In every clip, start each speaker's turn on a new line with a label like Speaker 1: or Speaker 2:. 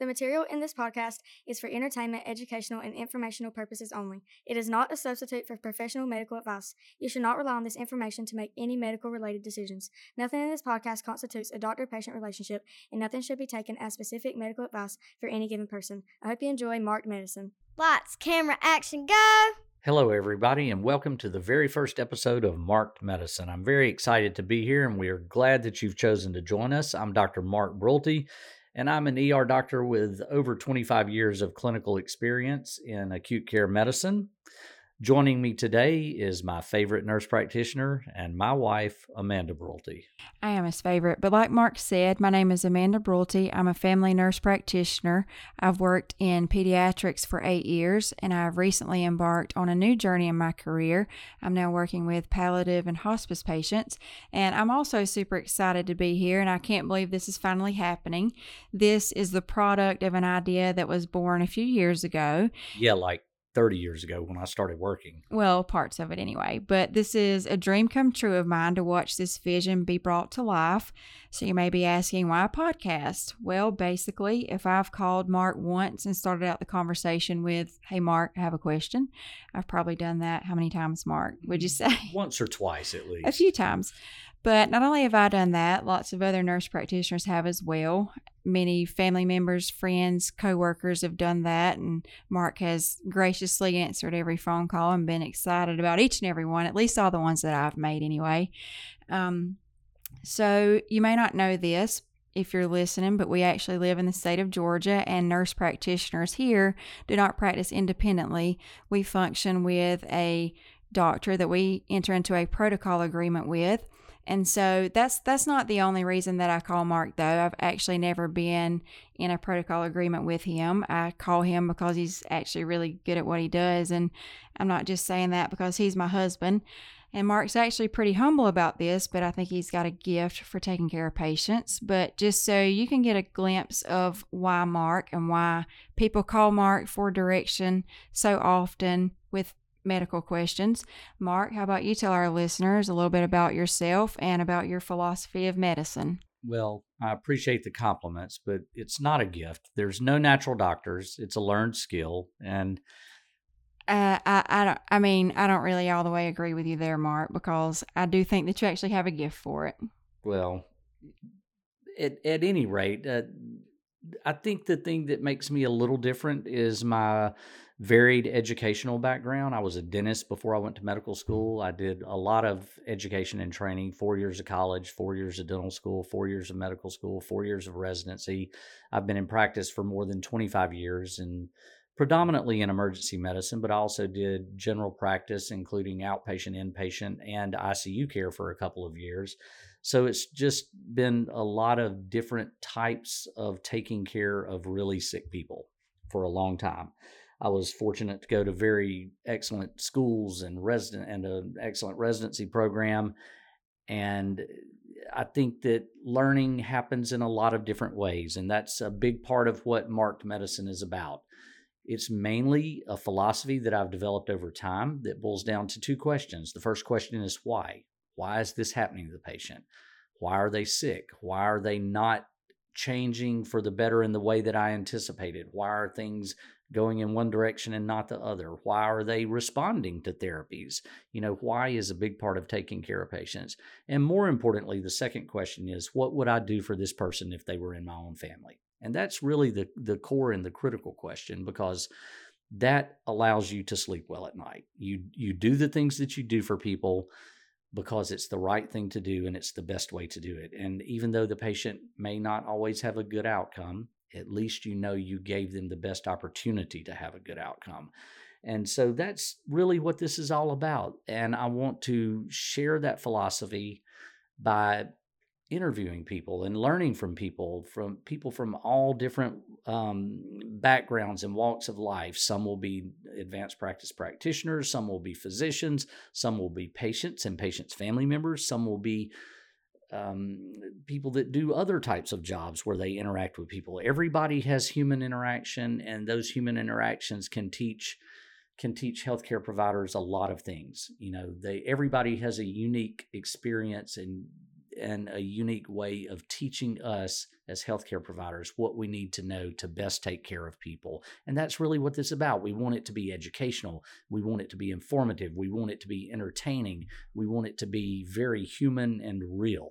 Speaker 1: The material in this podcast is for entertainment, educational, and informational purposes only. It is not a substitute for professional medical advice. You should not rely on this information to make any medical related decisions. Nothing in this podcast constitutes a doctor patient relationship, and nothing should be taken as specific medical advice for any given person. I hope you enjoy Marked Medicine.
Speaker 2: Lights, camera, action, go!
Speaker 3: Hello, everybody, and welcome to the very first episode of Marked Medicine. I'm very excited to be here, and we are glad that you've chosen to join us. I'm Dr. Mark Brulte, and I'm an ER doctor with over 25 years of clinical experience in acute care medicine. Joining me today is my favorite nurse practitioner and my wife, Amanda Brulte.
Speaker 4: I am his favorite, but like Mark said, my name is Amanda Brulte. I'm a family nurse practitioner. I've worked in pediatrics for eight years, and I've recently embarked on a new journey in my career. I'm now working with palliative and hospice patients, and I'm also super excited to be here, and I can't believe this is finally happening. This is the product of an idea that was born a few years ago.
Speaker 3: Yeah, like 30 years ago when I started working.
Speaker 4: Well, parts of it anyway. But this is a dream come true of mine to watch this vision be brought to life. So you may be asking, why a podcast? Well, basically, if I've called Mark once and started out the conversation with, hey, Mark, I have a question, I've probably done that. How many times, Mark, would you mm, say?
Speaker 3: Once or twice at least.
Speaker 4: A few times. But not only have I done that, lots of other nurse practitioners have as well. Many family members, friends, coworkers have done that, and Mark has graciously answered every phone call and been excited about each and every one, at least all the ones that I've made anyway. Um, so you may not know this if you're listening, but we actually live in the state of Georgia, and nurse practitioners here do not practice independently. We function with a doctor that we enter into a protocol agreement with and so that's that's not the only reason that I call Mark though. I've actually never been in a protocol agreement with him. I call him because he's actually really good at what he does and I'm not just saying that because he's my husband. And Mark's actually pretty humble about this, but I think he's got a gift for taking care of patients. But just so you can get a glimpse of why Mark and why people call Mark for direction so often with medical questions. Mark, how about you tell our listeners a little bit about yourself and about your philosophy of medicine?
Speaker 3: Well, I appreciate the compliments, but it's not a gift. There's no natural doctors. It's a learned skill, and
Speaker 4: uh, I, I don't. I mean, I don't really all the way agree with you there, Mark, because I do think that you actually have a gift for it.
Speaker 3: Well, at at any rate, uh, I think the thing that makes me a little different is my varied educational background. I was a dentist before I went to medical mm-hmm. school. I did a lot of education and training four years of college, four years of dental school, four years of medical school, four years of residency. I've been in practice for more than 25 years and predominantly in emergency medicine, but I also did general practice, including outpatient, inpatient, and ICU care for a couple of years. So it's just been a lot of different types of taking care of really sick people for a long time. I was fortunate to go to very excellent schools and resident and an excellent residency program. And eh, I think that learning happens in a lot of different ways. And that's a big part of what marked medicine is about. It's mainly a philosophy that I've developed over time that boils down to two questions. The first question is why? Why is this happening to the patient? Why are they sick? Why are they not changing for the better in the way that I anticipated? Why are things going in one direction and not the other? Why are they responding to therapies? You know, why is a big part of taking care of patients? And more importantly, the second question is what would I do for this person if they were in my own family? And that's really the the core and the critical question because that allows you to sleep well at night. You you do the things that you do for people because it's the right thing to do and it's the best way to do it. And even though the patient may not always have a good outcome, at least you know you gave them the best opportunity to have a good outcome. And so that's really what this is all about. And I want to share that philosophy by interviewing people and learning from people, from people from all different um, backgrounds and walks of life. Some will be advanced practice practitioners, some will be physicians, some will be patients and patients' family members, some will be um, people that do other types of jobs where they interact with people. Everybody has human interaction, and those human interactions can teach can teach healthcare providers a lot of things. You know, they everybody has a unique experience and and a unique way of teaching us as healthcare providers what we need to know to best take care of people. And that's really what this is about. We want it to be educational, we want it to be informative, we want it to be entertaining, we want it to be very human and real.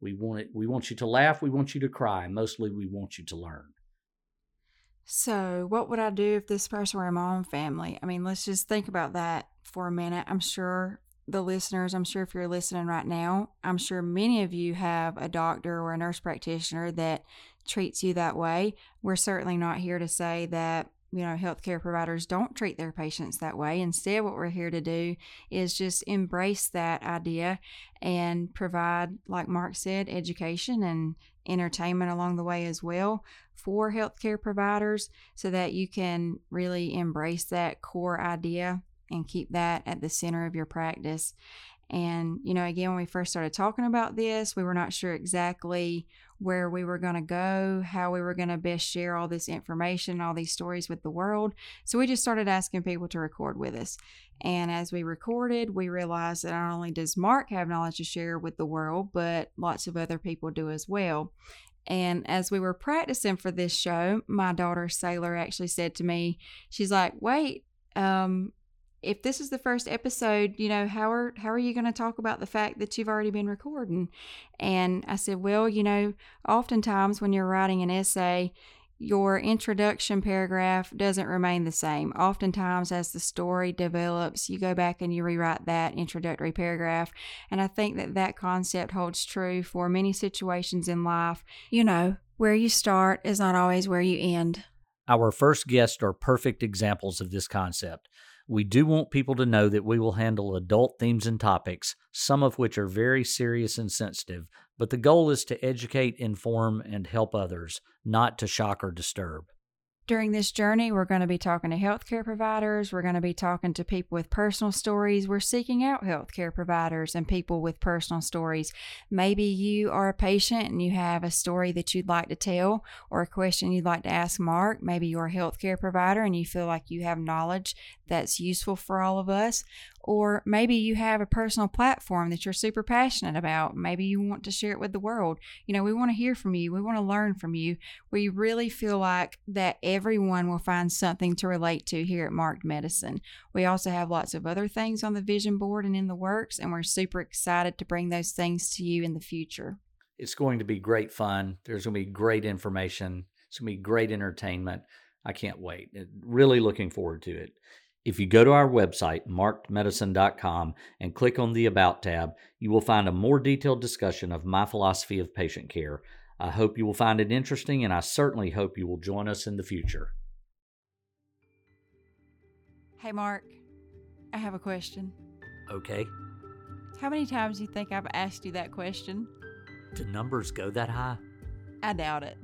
Speaker 3: We want it we want you to laugh, we want you to cry, mostly we want you to learn.
Speaker 4: So, what would I do if this person were in my own family? I mean, let's just think about that for a minute. I'm sure the listeners, I'm sure if you're listening right now, I'm sure many of you have a doctor or a nurse practitioner that treats you that way. We're certainly not here to say that, you know, healthcare providers don't treat their patients that way. Instead, what we're here to do is just embrace that idea and provide, like Mark said, education and entertainment along the way as well for healthcare providers so that you can really embrace that core idea and keep that at the center of your practice. And, you know, again, when we first started talking about this, we were not sure exactly where we were going to go, how we were going to best share all this information, all these stories with the world. So we just started asking people to record with us. And as we recorded, we realized that not only does Mark have knowledge to share with the world, but lots of other people do as well. And as we were practicing for this show, my daughter Sailor actually said to me, she's like, wait, um, if this is the first episode, you know, how are how are you going to talk about the fact that you've already been recording? And I said, well, you know, oftentimes when you're writing an essay, your introduction paragraph doesn't remain the same. Oftentimes, as the story develops, you go back and you rewrite that introductory paragraph. And I think that that concept holds true for many situations in life. You know, where you start is not always where you end.
Speaker 3: Our first guests are perfect examples of this concept. We do want people to know that we will handle adult themes and topics, some of which are very serious and sensitive, but the goal is to educate, inform, and help others, not to shock or disturb.
Speaker 4: During this journey, we're going to be talking to healthcare providers. We're going to be talking to people with personal stories. We're seeking out healthcare providers and people with personal stories. Maybe you are a patient and you have a story that you'd like to tell or a question you'd like to ask Mark. Maybe you're a healthcare provider and you feel like you have knowledge that's useful for all of us. Or maybe you have a personal platform that you're super passionate about. Maybe you want to share it with the world. You know, we want to hear from you. We want to learn from you. We really feel like that everyone will find something to relate to here at Marked Medicine. We also have lots of other things on the vision board and in the works, and we're super excited to bring those things to you in the future.
Speaker 3: It's going to be great fun. There's going to be great information. It's going to be great entertainment. I can't wait. Really looking forward to it. If you go to our website, markedmedicine.com, and click on the About tab, you will find a more detailed discussion of my philosophy of patient care. I hope you will find it interesting, and I certainly hope you will join us in the future.
Speaker 4: Hey, Mark, I have a question.
Speaker 3: Okay.
Speaker 4: How many times do you think I've asked you that question?
Speaker 3: Do numbers go that high?
Speaker 4: I doubt it.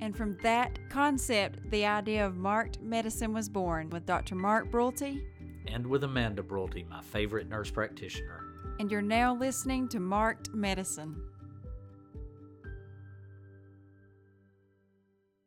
Speaker 4: And from that concept, the idea of marked medicine was born with Dr. Mark Brulte.
Speaker 3: And with Amanda Brulte, my favorite nurse practitioner.
Speaker 4: And you're now listening to Marked Medicine.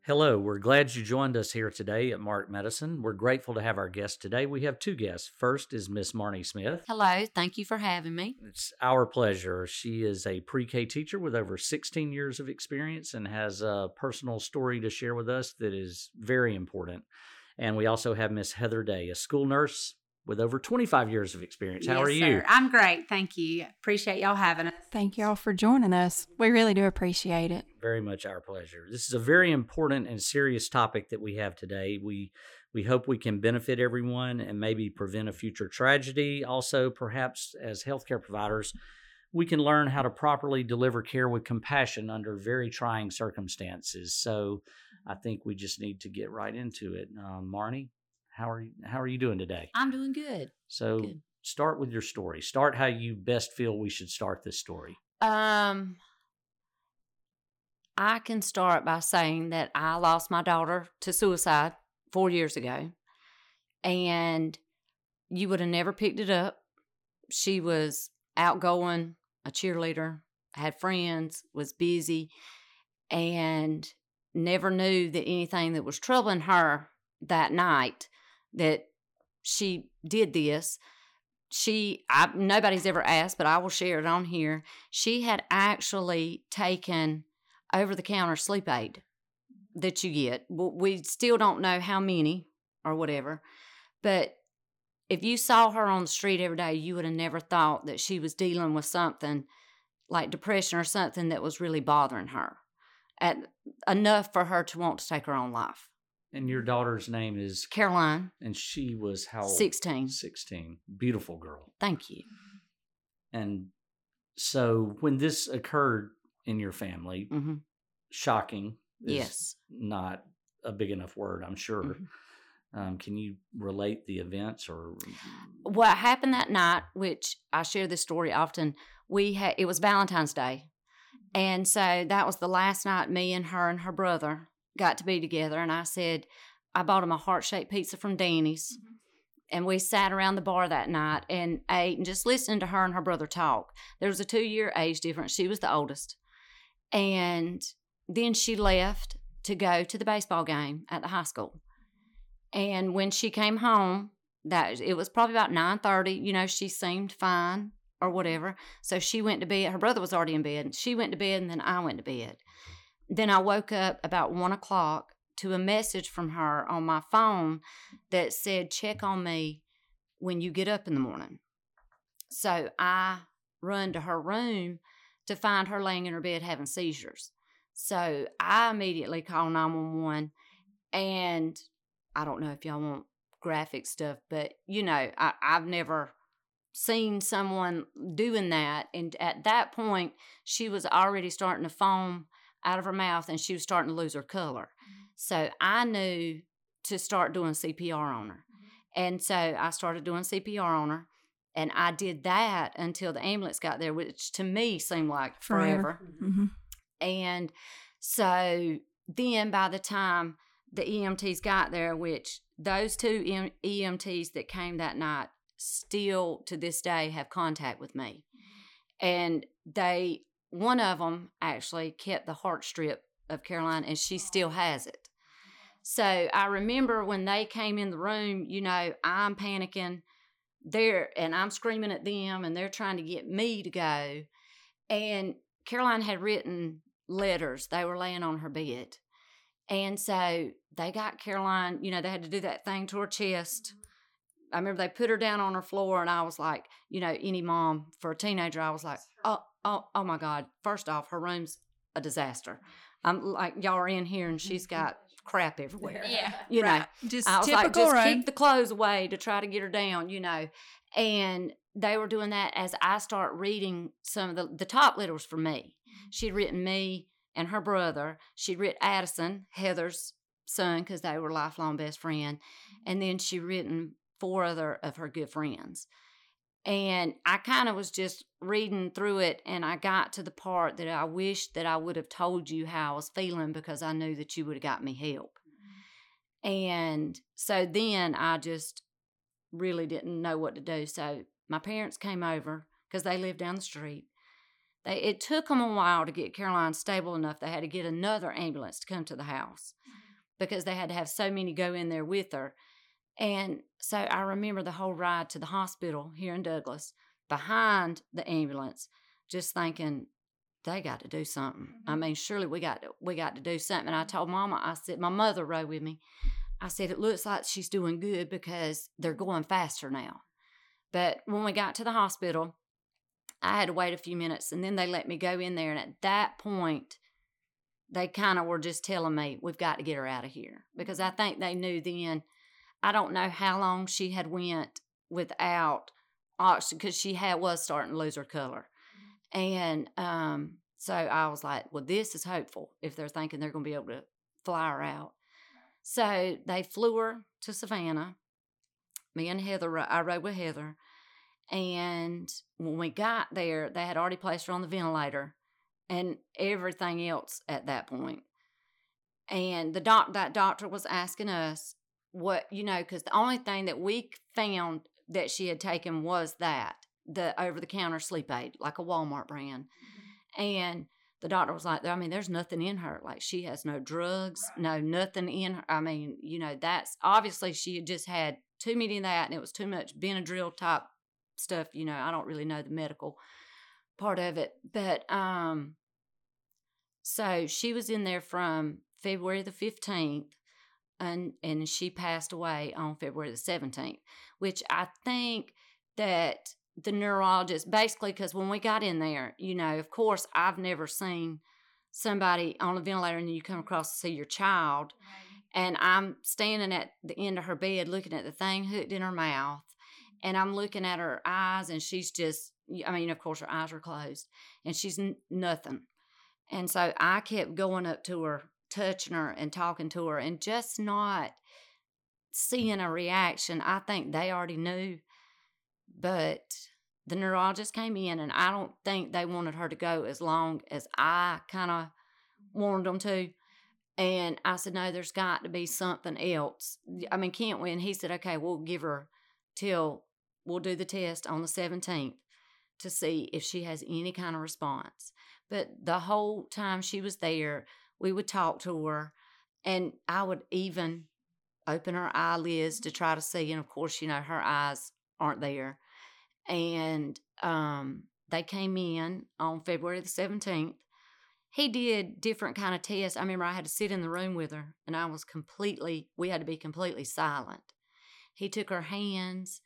Speaker 3: Hello, we're glad you joined us here today at Marked Medicine. We're grateful to have our guest today. We have two guests. First is Miss Marnie Smith.
Speaker 5: Hello, thank you for having me.
Speaker 3: It's our pleasure. She is a pre K teacher with over 16 years of experience and has a personal story to share with us that is very important. And we also have Miss Heather Day, a school nurse with over 25 years of experience. How
Speaker 5: yes,
Speaker 3: are you?
Speaker 5: Sir. I'm great. Thank you. Appreciate y'all having us.
Speaker 4: Thank y'all for joining us. We really do appreciate it.
Speaker 3: Very much our pleasure. This is a very important and serious topic that we have today. We we hope we can benefit everyone and maybe prevent a future tragedy. Also, perhaps as healthcare providers, we can learn how to properly deliver care with compassion under very trying circumstances. So, I think we just need to get right into it. Uh, Marnie, how are you, how are you doing today?
Speaker 5: I'm doing good.
Speaker 3: So
Speaker 5: Good.
Speaker 3: start with your story. Start how you best feel we should start this story.
Speaker 5: Um, I can start by saying that I lost my daughter to suicide four years ago, and you would have never picked it up. She was outgoing, a cheerleader, had friends, was busy, and never knew that anything that was troubling her that night that she did this she I nobody's ever asked, but I will share it on here. She had actually taken over the counter sleep aid that you get. We still don't know how many or whatever, but if you saw her on the street every day, you would have never thought that she was dealing with something like depression or something that was really bothering her at enough for her to want to take her own life.
Speaker 3: And your daughter's name is
Speaker 5: Caroline.
Speaker 3: And she was how old?
Speaker 5: 16.
Speaker 3: 16. Beautiful girl.
Speaker 5: Thank you.
Speaker 3: And so when this occurred in your family,
Speaker 5: mm-hmm.
Speaker 3: shocking.
Speaker 5: yes.
Speaker 3: Not a big enough word, I'm sure. Mm-hmm. Um, can you relate the events or
Speaker 5: what happened that night? Which I share this story often. We had it was Valentine's Day, and so that was the last night me and her and her brother got to be together. And I said, I bought him a heart shaped pizza from Danny's. Mm-hmm. And we sat around the bar that night and ate and just listened to her and her brother talk. There was a two year age difference. She was the oldest. And then she left to go to the baseball game at the high school. And when she came home, that it was probably about 9:30, you know, she seemed fine or whatever. So she went to bed. Her brother was already in bed. She went to bed and then I went to bed. Then I woke up about one o'clock to a message from her on my phone that said, check on me when you get up in the morning. So I run to her room to find her laying in her bed having seizures. So I immediately call 911 and I don't know if y'all want graphic stuff, but you know, I, I've never seen someone doing that. And at that point, she was already starting to foam out of her mouth and she was starting to lose her color. Mm-hmm. So I knew to start doing CPR on her. Mm-hmm. And so I started doing CPR on her. And I did that until the ambulance got there, which to me seemed like forever. forever. Mm-hmm. And so then by the time the EMTs got there, which those two EMTs that came that night still to this day have contact with me. And they, one of them actually kept the heart strip of Caroline and she still oh. has it. So I remember when they came in the room, you know, I'm panicking there and I'm screaming at them and they're trying to get me to go. And Caroline had written letters. They were laying on her bed. And so they got Caroline, you know, they had to do that thing to her chest. Mm-hmm. I remember they put her down on her floor, and I was like, you know, any mom for a teenager, I was like, oh, oh, oh my God. First off, her room's a disaster. I'm like, y'all are in here, and she's got crap everywhere.
Speaker 4: Yeah,
Speaker 5: you
Speaker 4: right.
Speaker 5: know,
Speaker 4: just
Speaker 5: I was
Speaker 4: typical
Speaker 5: like, just
Speaker 4: room.
Speaker 5: keep the clothes away to try to get her down, you know, and they were doing that as I start reading some of the the top letters for me. Mm-hmm. She'd written me and her brother. She'd written Addison, Heather's son, because they were lifelong best friend, mm-hmm. and then she'd written four other of her good friends. And I kind of was just reading through it, and I got to the part that I wished that I would have told you how I was feeling because I knew that you would have got me help. Mm-hmm. And so then I just really didn't know what to do. So my parents came over because they lived down the street. They, it took them a while to get Caroline stable enough. They had to get another ambulance to come to the house mm-hmm. because they had to have so many go in there with her. And so I remember the whole ride to the hospital here in Douglas behind the ambulance, just thinking they got to do something. Mm-hmm. I mean, surely we got to, we got to do something. And I told Mama, I said, my mother rode with me. I said, it looks like she's doing good because they're going faster now. But when we got to the hospital, I had to wait a few minutes and then they let me go in there. And at that point, they kind of were just telling me, we've got to get her out of here because I think they knew then I don't know how long she had went without oxygen because she had was starting to lose her color, and um, so I was like, well, this is hopeful if they're thinking they're going to be able to fly her out. So they flew her to Savannah. Me and Heather, I rode with Heather, and when we got there, they had already placed her on the ventilator and everything else at that point. And the doc, that doctor was asking us, what you know because the only thing that we found that she had taken was that the over the counter sleep aid like a walmart brand mm-hmm. and the doctor was like i mean there's nothing in her like she has no drugs no nothing in her i mean you know that's obviously she had just had too many of that and it was too much benadryl type stuff. You know, I don't really know the medical part of it, but um, so she was in there from February the fifteenth, and and she passed away on February the seventeenth, which I think that the neurologist basically because when we got in there, you know, of course, I've never seen somebody on a ventilator and you come across to see your child and I'm standing at the end of her bed looking at the thing hooked in her mouth and I'm looking at her eyes and she's just I mean of course her eyes are closed and she's n- nothing. And so I kept going up to her, touching her and talking to her and just not seeing a reaction. I think they already knew but the neurologist came in and I don't think they wanted her to go as long as I kind of wanted them to. And I said, no, there's got to be something else. I mean, can't we? And he said, okay, we'll give her till we'll do the test on the 17th to see if she has any kind of response. But the whole time she was there, we would talk to her and I would even open her eyelids to try to see. And of course, you know, her eyes aren't there. And um, they came in on February the 17th he did different kind of tests. I remember I had to sit in the room with her and I was completely we had to be completely silent. He took her hands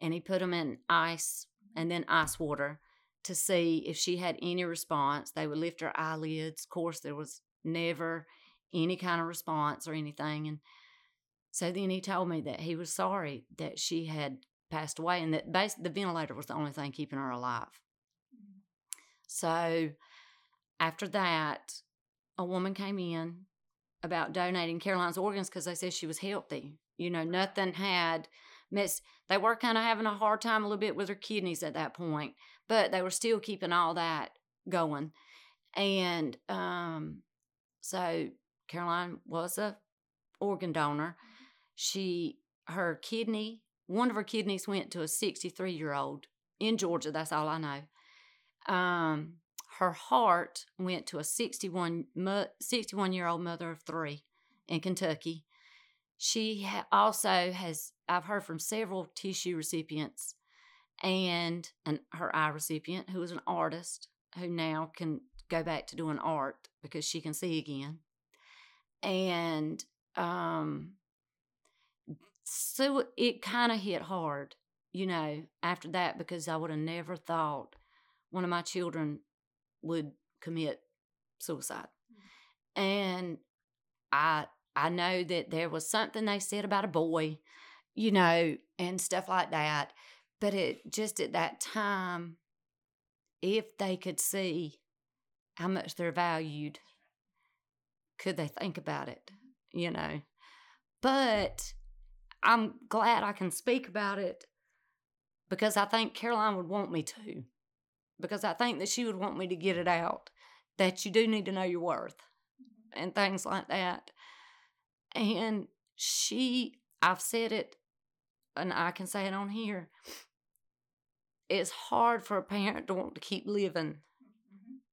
Speaker 5: and he put them in ice and then ice water to see if she had any response. They would lift her eyelids. Of course, there was never any kind of response or anything. And so then he told me that he was sorry that she had passed away and that basically the ventilator was the only thing keeping her alive. So after that, a woman came in about donating Caroline's organs because they said she was healthy. You know, nothing had missed. They were kind of having a hard time a little bit with her kidneys at that point, but they were still keeping all that going. And um, so Caroline was a organ donor. She her kidney, one of her kidneys went to a 63 year old in Georgia. That's all I know. Um, her heart went to a 61, 61 year old mother of three in Kentucky. She also has, I've heard from several tissue recipients and an, her eye recipient who is an artist who now can go back to doing art because she can see again. And um, so it kind of hit hard, you know, after that because I would have never thought one of my children would commit suicide. And I I know that there was something they said about a boy, you know, and stuff like that. But it just at that time, if they could see how much they're valued, could they think about it, you know? But I'm glad I can speak about it because I think Caroline would want me to because I think that she would want me to get it out that you do need to know your worth mm-hmm. and things like that. And she, I've said it, and I can say it on here. It's hard for a parent to want to keep living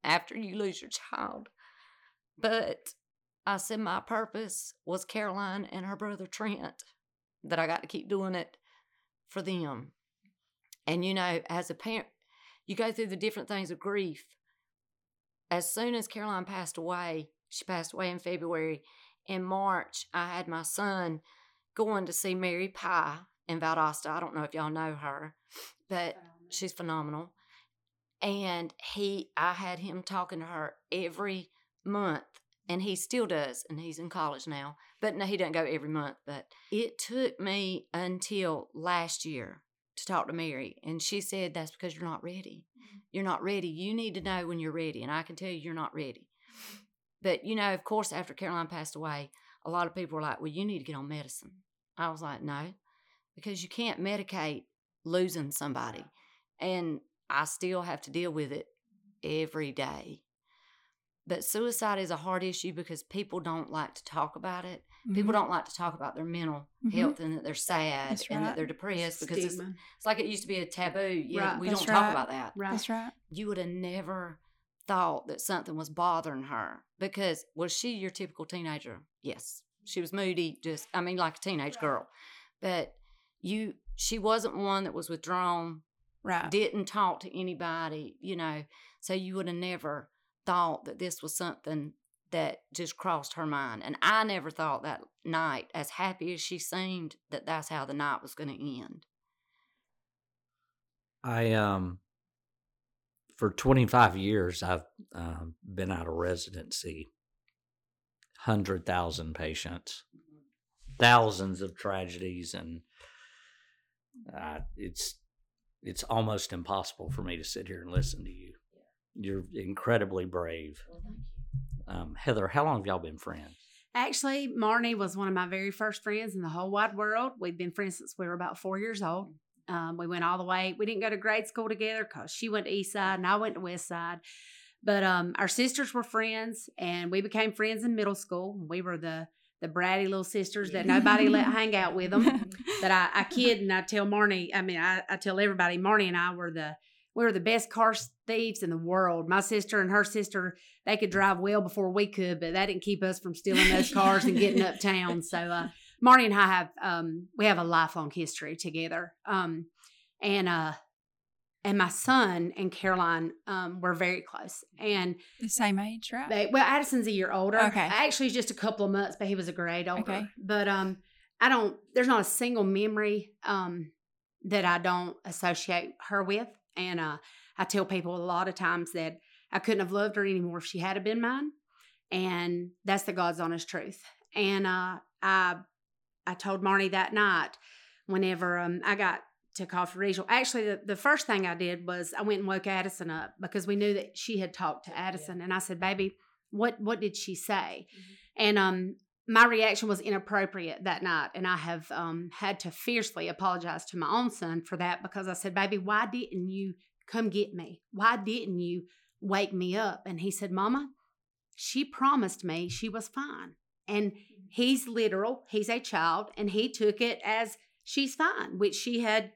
Speaker 5: after you lose your child. But I said my purpose was Caroline and her brother Trent, that I got to keep doing it for them. And you know, as a parent, you go through the different things of grief. As soon as Caroline passed away, she passed away in February. In March, I had my son going to see Mary Pie in Valdosta. I don't know if y'all know her, but she's phenomenal. And he, I had him talking to her every month, and he still does, and he's in college now. But no, he doesn't go every month. But it took me until last year to talk to Mary. And she said, That's because you're not ready. Mm-hmm. You're not ready. You need to know when you're ready. And I can tell you, you're not ready. Mm-hmm. But, you know, of course, after Caroline passed away, a lot of people were like, Well, you need to get on medicine. I was like, No, because you can't medicate losing somebody. And I still have to deal with it every day. But suicide is a hard issue because people don't like to talk about it. Mm-hmm. People don't like to talk about their mental mm-hmm. health and that they're sad
Speaker 4: right.
Speaker 5: and that they're depressed because it's, it's, like it used to be a taboo. You right. know, we
Speaker 4: That's
Speaker 5: don't
Speaker 4: right.
Speaker 5: talk about that.
Speaker 4: Right. That's right.
Speaker 5: You would have never thought that something was bothering her because was she your typical teenager? Yes. She was moody, just I mean like a teenage girl. But you she wasn't one that was withdrawn
Speaker 4: Right.
Speaker 5: didn't talk to anybody, you know. So you would have never thought that this was something that just crossed her mind. And I never thought that night, as happy as she seemed, that that's how the night was going to end.
Speaker 3: I um for 25 years I've um, been out of residency. 100,000 patients. Thousands of tragedies and uh, it's it's almost impossible for me to sit here and listen to you. You're incredibly brave. Um, Heather, how long have y'all been friends?
Speaker 6: Actually, Marnie was one of my very first friends in the whole wide world. We've been friends since we were about four years old. Um, we went all the way. We didn't go to grade school together because she went to East Side and I went to West Side. But um, our sisters were friends, and we became friends in middle school. We were the the bratty little sisters that nobody let hang out with them. That I, I kid and I tell Marnie. I mean, I, I tell everybody. Marnie and I were the we were the best car thieves in the world. My sister and her sister, they could drive well before we could, but that didn't keep us from stealing those cars and getting uptown. So uh, Marnie and I have um, we have a lifelong history together. Um, and uh, and my son and Caroline um, were very close. And
Speaker 4: The same age, right?
Speaker 6: they, well, Addison's a year older.
Speaker 4: Okay.
Speaker 6: Actually, just a couple of months, but he was a grade older.
Speaker 4: Okay.
Speaker 6: But um, I don't. There's not a single memory um that I don't associate her with. And uh, I tell people a lot of times that I couldn't have loved her anymore if she had have been mine. And that's the God's honest truth. And uh, I I told Marnie that night whenever um, I got to call for Regional. Actually, the, the first thing I did was I went and woke Addison up because we knew that she had talked to Addison. And I said, baby, what what did she say? And um my reaction was inappropriate that night. And I have um had to fiercely apologize to my own son for that because I said, baby, why didn't you come get me? Why didn't you wake me up? And he said, Mama, she promised me she was fine. And he's literal, he's a child, and he took it as she's fine, which she had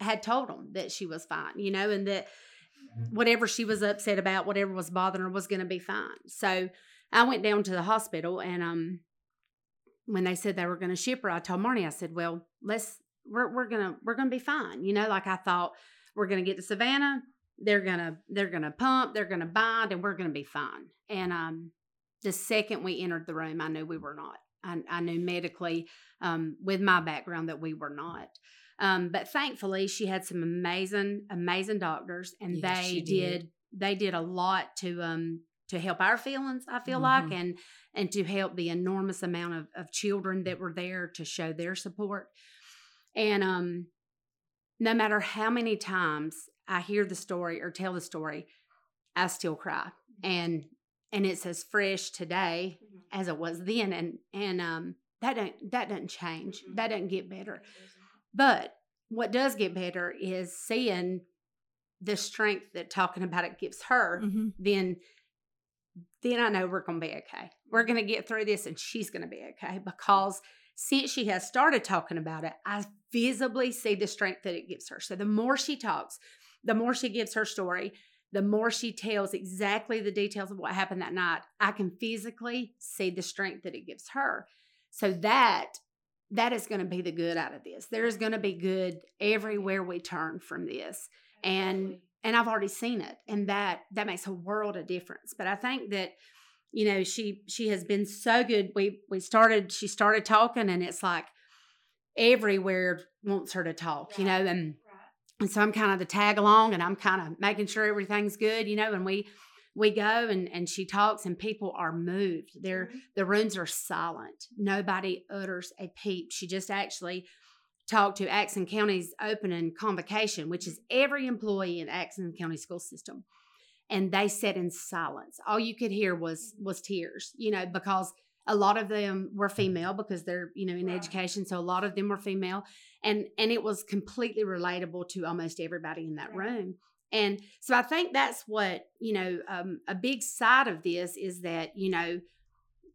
Speaker 6: had told him that she was fine, you know, and that whatever she was upset about, whatever was bothering her was going to be fine. So I went down to the hospital and um when they said they were going to ship her, I told Marnie, I said, "Well, let's we're we're going to we're going to be fine." You know, like I thought we're going to get to Savannah, they're going to they're going to pump, they're going to bind and we're going to be fine. And um the second we entered the room, I knew we were not. I, I knew medically um, with my background that we were not. Um, but thankfully, she had some amazing, amazing doctors, and
Speaker 5: Yes,
Speaker 6: they did.
Speaker 5: did.
Speaker 6: they did a lot to um to help our feelings. I feel like,
Speaker 5: Mhm.
Speaker 6: and and to help the enormous amount of of children that were there to show their support. And um, no matter how many times I hear the story or tell the story, I still cry, and and it's as fresh today as it was then, and and um that don't that doesn't change. That doesn't get better. But what does get better is seeing the strength that talking about it gives her.
Speaker 4: hmm
Speaker 6: Then, then I know we're going to be okay. We're going to get through this, and she's going to be okay because since she has started talking about it, I visibly see the strength that it gives her. So the more she talks, the more she gives her story, the more she tells exactly the details of what happened that night. I can physically see the strength that it gives her. So that that is going to be the good out of this. There is going to be good everywhere we turn from this. And and I've already seen it and that that makes a world of difference. But I think that you know, she she has been so good. We we started she started talking and it's like everywhere wants her to talk, you know, and and so I'm kind of the tag along and I'm kind of making sure everything's good, you know, and we we go and and she talks and people are moved. They're mm-hmm. the rooms are silent. Nobody utters a peep. She just actually talked to Axon County's opening convocation, which is every employee in Axon County school system. And they sat in silence. All you could hear was was tears, you know, because a lot of them were female because they're, you know, in education. So a lot of them were female. And and it was completely relatable to almost everybody in that room. And so I think that's what, you know, um, a big side of this is that, you know,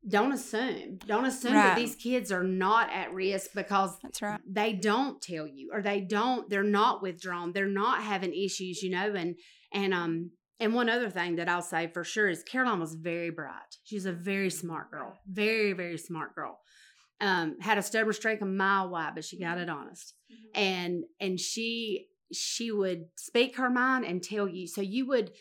Speaker 6: don't assume. Don't assume that these kids are not at risk because
Speaker 4: That's right.
Speaker 6: they don't tell you or they don't they're not withdrawn. They're not having issues, you know, and and um and one other thing that I'll say for sure is Caroline was very bright. She's a very smart girl. Very, very smart girl. Um, had a stubborn streak a mile wide, but she got it mm-hmm. honest. Mm-hmm. And and she she would speak her mind and tell you. So you would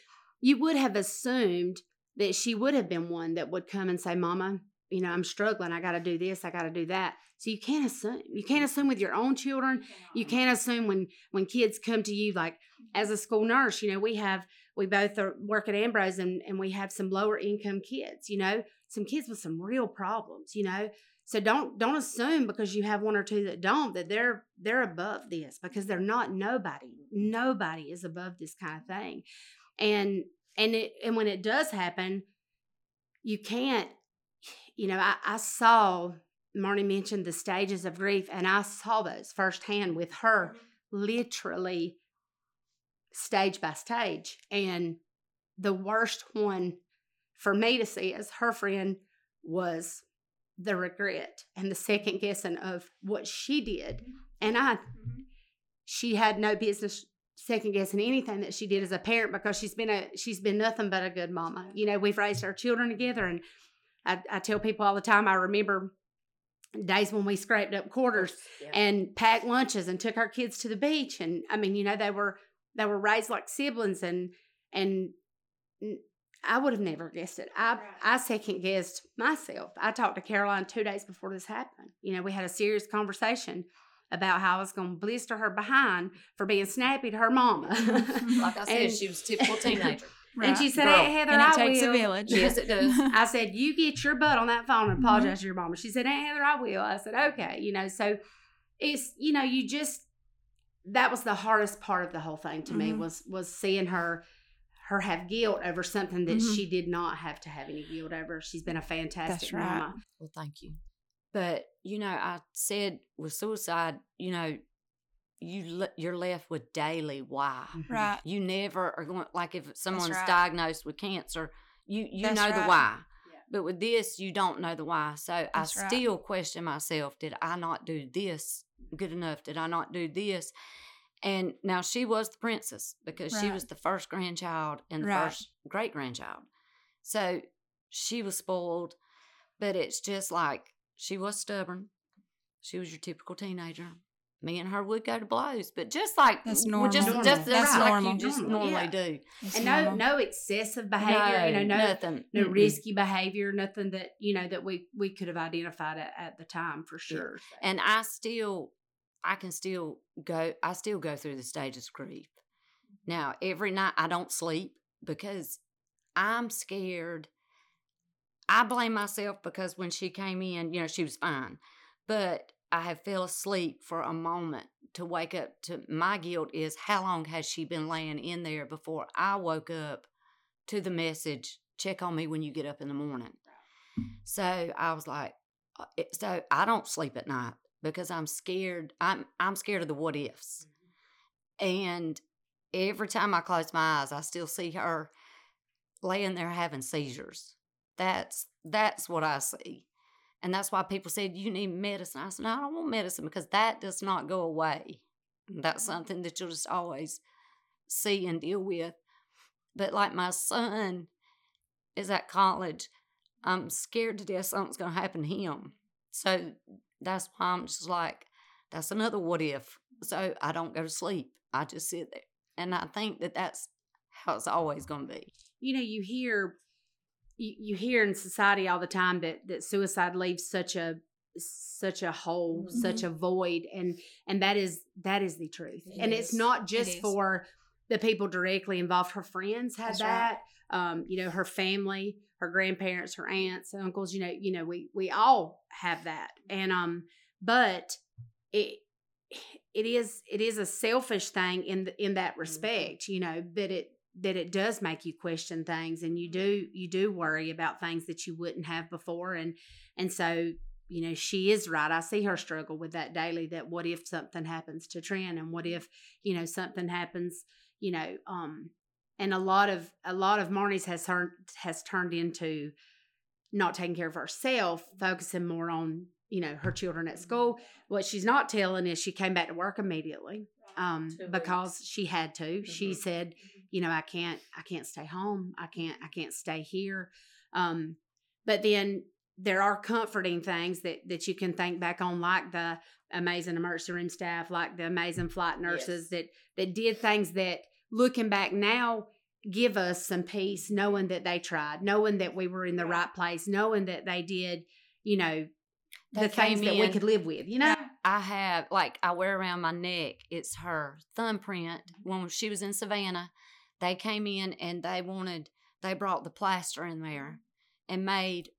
Speaker 6: you would have assumed that she would have been one that would come and say, "Mama, you know, I'm struggling. I got to do this. I got to do that." So you can't assume. You can't mm-hmm. assume with your own children. You can't assume when when kids come to you like as a school nurse, you know, we have we both are, work at Ambrose and, and we have some lower income kids, you know, some kids with some real problems, you know. So don't don't assume because you have one or two that don't that they're they're above this because they're not nobody. Nobody is above this kind of thing. And and it and when it does happen, you can't, you know, I, I saw Marnie mentioned the stages of grief, and I saw those firsthand with her mm-hmm. literally stage by stage. And the worst one for me to see as her friend was the regret and the second guessing of what she did. Mm-hmm. And I, mm-hmm. she had no business second guessing anything that she did as a parent because she's been a she's been nothing but a good mama. You know, we've raised our children together, and I, I tell people all the time. I remember days when we scraped up quarters
Speaker 5: Yeah.
Speaker 6: and packed lunches and took our kids to the beach and i mean you know they were they were raised like siblings and and n- i would have never guessed it i i second guessed myself i talked to caroline two days before this happened you know we had a serious conversation about how i was going to blister her behind for being snappy to her mama mm-hmm.
Speaker 5: Like I said,
Speaker 6: And-
Speaker 5: she was a typical teenager.
Speaker 6: and she said
Speaker 5: Girl.
Speaker 6: hey heather
Speaker 4: and it
Speaker 6: i
Speaker 4: takes
Speaker 6: will
Speaker 4: a village.
Speaker 5: Yes, it does.
Speaker 6: I said, You get your butt on that phone and mm-hmm. apologize to your mama. She said, Aunt Heather, I will. I said, Okay. You know, so it's, you know, you just, that was the hardest part of the whole thing to me
Speaker 4: Mhm.
Speaker 6: was, was seeing her, her have guilt over something that
Speaker 4: Mhm.
Speaker 6: she did not have to have any guilt over. She's been a fantastic
Speaker 4: right.
Speaker 6: mama.
Speaker 5: Well, thank you. But you know, I said with suicide, you know, you le- you're left with daily why.
Speaker 4: Right.
Speaker 5: You never are going like if someone's
Speaker 4: right.
Speaker 5: diagnosed with cancer, you you
Speaker 4: That's
Speaker 5: know the why.
Speaker 6: Yeah.
Speaker 5: But with this, you don't know the why. So
Speaker 4: That's
Speaker 5: I
Speaker 4: right.
Speaker 5: still question myself: Did I not do this good enough? Did I not do this? And now she was the princess because she was the first grandchild and the
Speaker 4: Right.
Speaker 5: first great grandchild. So she was spoiled, but it's just like she was stubborn. She was your typical teenager. Me and her would go to blows, but just like
Speaker 4: That's
Speaker 5: we're just
Speaker 6: normal.
Speaker 5: just
Speaker 6: That's
Speaker 5: right, like
Speaker 4: normal.
Speaker 5: you just
Speaker 6: Normal,
Speaker 5: normally
Speaker 6: yeah.
Speaker 5: do.
Speaker 4: It's
Speaker 6: And no,
Speaker 4: normal.
Speaker 6: no excessive behavior, you know, no,
Speaker 5: nothing,
Speaker 6: no
Speaker 5: Mm-mm.
Speaker 6: risky behavior, nothing that, you know, that we, we could have identified at, at the time for
Speaker 5: Yeah.
Speaker 6: sure.
Speaker 5: And I still, I can still go. I still go through the stages of grief. Now, every night I don't sleep because I'm scared. I blame myself because when she came in, you know, she was fine, but I have fell asleep for a moment to wake up to my guilt is how long has she been laying in there before I woke up to the message check on me when you get up in the morning. So I was like, uh, so I don't sleep at night because I'm scared. I'm I'm scared of the what ifs. And every time I close my eyes, I still see her laying there having seizures. That's that's what I see. And that's why people said you need medicine. I said, no, I don't want medicine because that does not go away. That's mm-hmm. something that you'll just always see and deal with. But like my son is at college, I'm scared to death something's going to happen to him. So that's why I'm just like, that's another what if. So I don't go to sleep. I just sit there. And I think that that's how it's always going to be.
Speaker 6: you know you hear you, you hear in society all the time that that suicide leaves such a such a hole such a void and and that is that is the truth.
Speaker 5: It
Speaker 6: and it's not just
Speaker 4: is.
Speaker 6: for the people directly involved. Her friends had
Speaker 4: That's right.
Speaker 6: that um you know her family her grandparents her aunts uncles you know you know we we all have that. And um but it it is it is a selfish thing in the, in that respect you know that it that it does make you question things and you do you do worry about things that you wouldn't have before and and so you know she is right i see her struggle with that daily that what if something happens to Trent and what if you know something happens you know um and a lot of a lot of Marnie's has turned has turned into not taking care of herself focusing more on you know her children at school. What she's not telling is she came back to work immediately um because she had to. She
Speaker 5: Mhm.
Speaker 6: said you know i can't i can't stay home. I can't i can't stay here. Um but then there are comforting things that that you can think back on, like the amazing emergency room staff, like the amazing flight nurses that that did things that looking back now give us some peace knowing that they tried, knowing that we were in the right place, knowing that they did, you know, the things that we could live with, you know?
Speaker 5: I have like I wear around my neck. It's her thumbprint. When she was in Savannah, they came in and they wanted they brought the plaster in there and made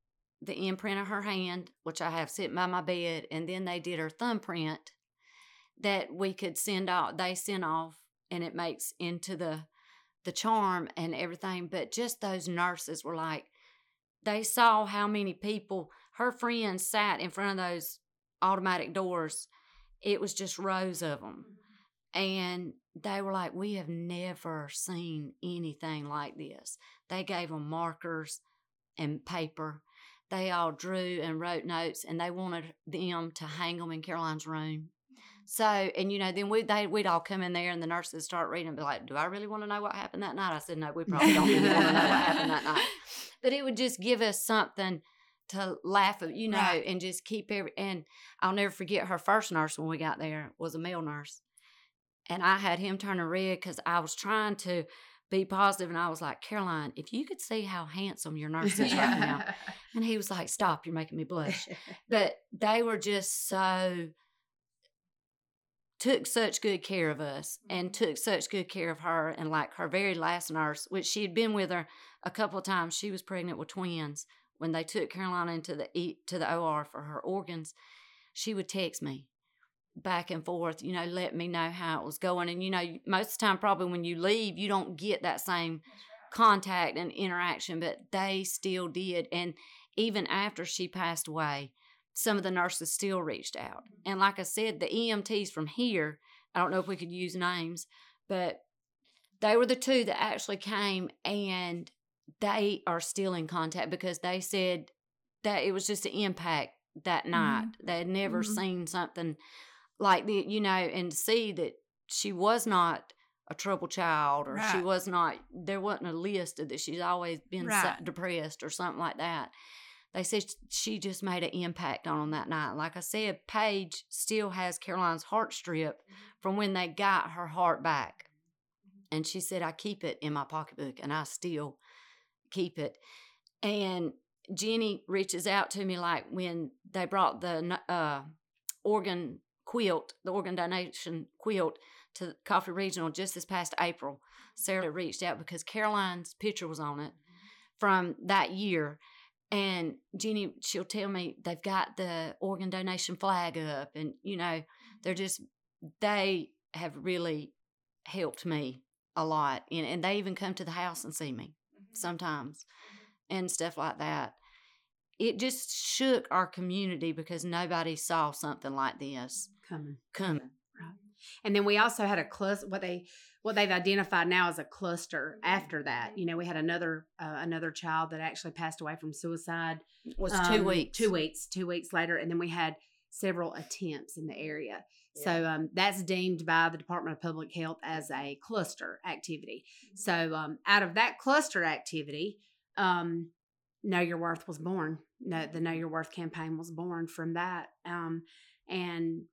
Speaker 5: the imprint of her hand, which I have sitting by my bed, and then they did her thumbprint that we could send off. They sent off, and it makes into the the charm and everything. But just those nurses were like, they saw how many people her friends sat in front of those automatic doors. It was just rows of them. Mm-hmm. And they were like, We have never seen anything like this. They gave them markers and paper. They all drew and wrote notes, and they wanted them to hang them in Caroline's room. Mm-hmm. So, and you know, then we they we'd all come in there, and the nurses start reading, and be like, "Do I really want to know what happened that night?" I said, "No, we probably don't really want to know what happened that night." But it would just give us something to laugh at, you know,
Speaker 4: Right.
Speaker 5: and just keep every. And I'll never forget her first nurse when we got there was a male nurse, and I had him turn a red because I was trying to be positive, and I was like, Caroline, if you could see how handsome your nurse is right now, and he was like, Stop, you're making me blush. But they were just so took such good care of us and mm-hmm. took such good care of her and like her very last nurse which she had been with her a couple of times she was pregnant with twins when they took Caroline into the to the or for her organs she would text me back and forth you know let me know how it was going. And you know most of the time probably when you leave you don't get that same contact and interaction but they still did. And even after she passed away some of the nurses still reached out. Mm-hmm. And like I said, the EMTs from here, I don't know if we could use names, but they were the two that actually came and they are still in contact because they said that it was just an impact that night. They had never
Speaker 4: Mhm.
Speaker 5: seen something like the you know, and to see that she was not a troubled child or she was not there wasn't a list of that she's always been
Speaker 4: Right.
Speaker 5: depressed or something like that they said she just made an impact on them that night. Like I said, Paige still has Caroline's heart strip from when they got her heart back. And she said, I keep it in my pocketbook and I still keep it. And Jenny reaches out to me like when they brought the uh, organ quilt, the organ donation quilt to Coffee Regional just this past April. Sarah reached out because Caroline's picture was on it from that year. And Jenny, she'll tell me they've got the organ donation flag up, and you know, they're just they have really helped me a lot, and, and they even come to the house and see me sometimes, and stuff like that. It just shook our community because nobody saw something like this
Speaker 6: Coming.
Speaker 5: coming.
Speaker 6: And then we also had a cluster. What they what they've identified now as a cluster.
Speaker 5: Mm-hmm.
Speaker 6: After that, you know, we had another uh, another child that actually passed away from suicide.
Speaker 5: It was two
Speaker 6: um,
Speaker 5: weeks.
Speaker 6: Two weeks. Two weeks later, and then we had several attempts in the area. So um, that's deemed by the Department of Public Health as a cluster activity.
Speaker 5: Mm-hmm.
Speaker 6: So um, out of that cluster activity, um, Know Your Worth was born. No, the Know Your Worth campaign was born from that. Um, and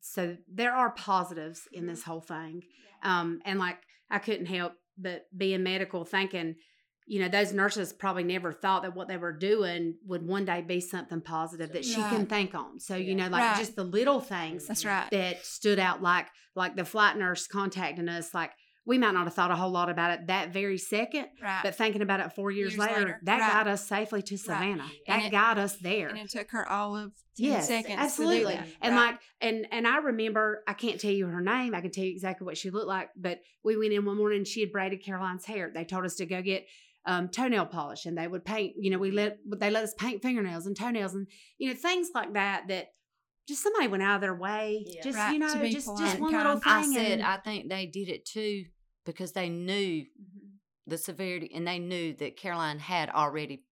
Speaker 6: so there are positives in this whole thing. Um, and like I couldn't help but be in medical thinking, you know, those nurses probably never thought that what they were doing would one day be something positive that she can think on. So, you know, like
Speaker 4: Right.
Speaker 6: just the little things
Speaker 4: That's right.
Speaker 6: that stood out like like the flight nurse contacting us, like we might not have thought a whole lot about it that very second,
Speaker 4: Right.
Speaker 6: but thinking about it four years,
Speaker 4: Years
Speaker 6: later,
Speaker 4: later.
Speaker 6: that
Speaker 4: Right.
Speaker 6: got us safely to Savannah. That
Speaker 5: it-
Speaker 6: got us there.
Speaker 4: and it took her all of 10
Speaker 6: Yes,
Speaker 4: seconds.
Speaker 6: absolutely. And
Speaker 4: Right.
Speaker 6: like, and and I remember, I can't tell you her name. I can tell you exactly what she looked like. But we went in one morning. and She had braided Caroline's hair. They told us to go get um, toenail polish, and they would paint. You know, we let they let us paint fingernails and toenails, and you know things like that. That just somebody went out of their way.
Speaker 5: Yeah.
Speaker 6: Just
Speaker 4: Right,
Speaker 6: you know,
Speaker 4: to be
Speaker 6: just
Speaker 4: polite
Speaker 6: just
Speaker 4: and
Speaker 6: one little thing.
Speaker 5: I said
Speaker 6: and-
Speaker 5: I think they did it too because they knew the severity and they knew that Caroline had already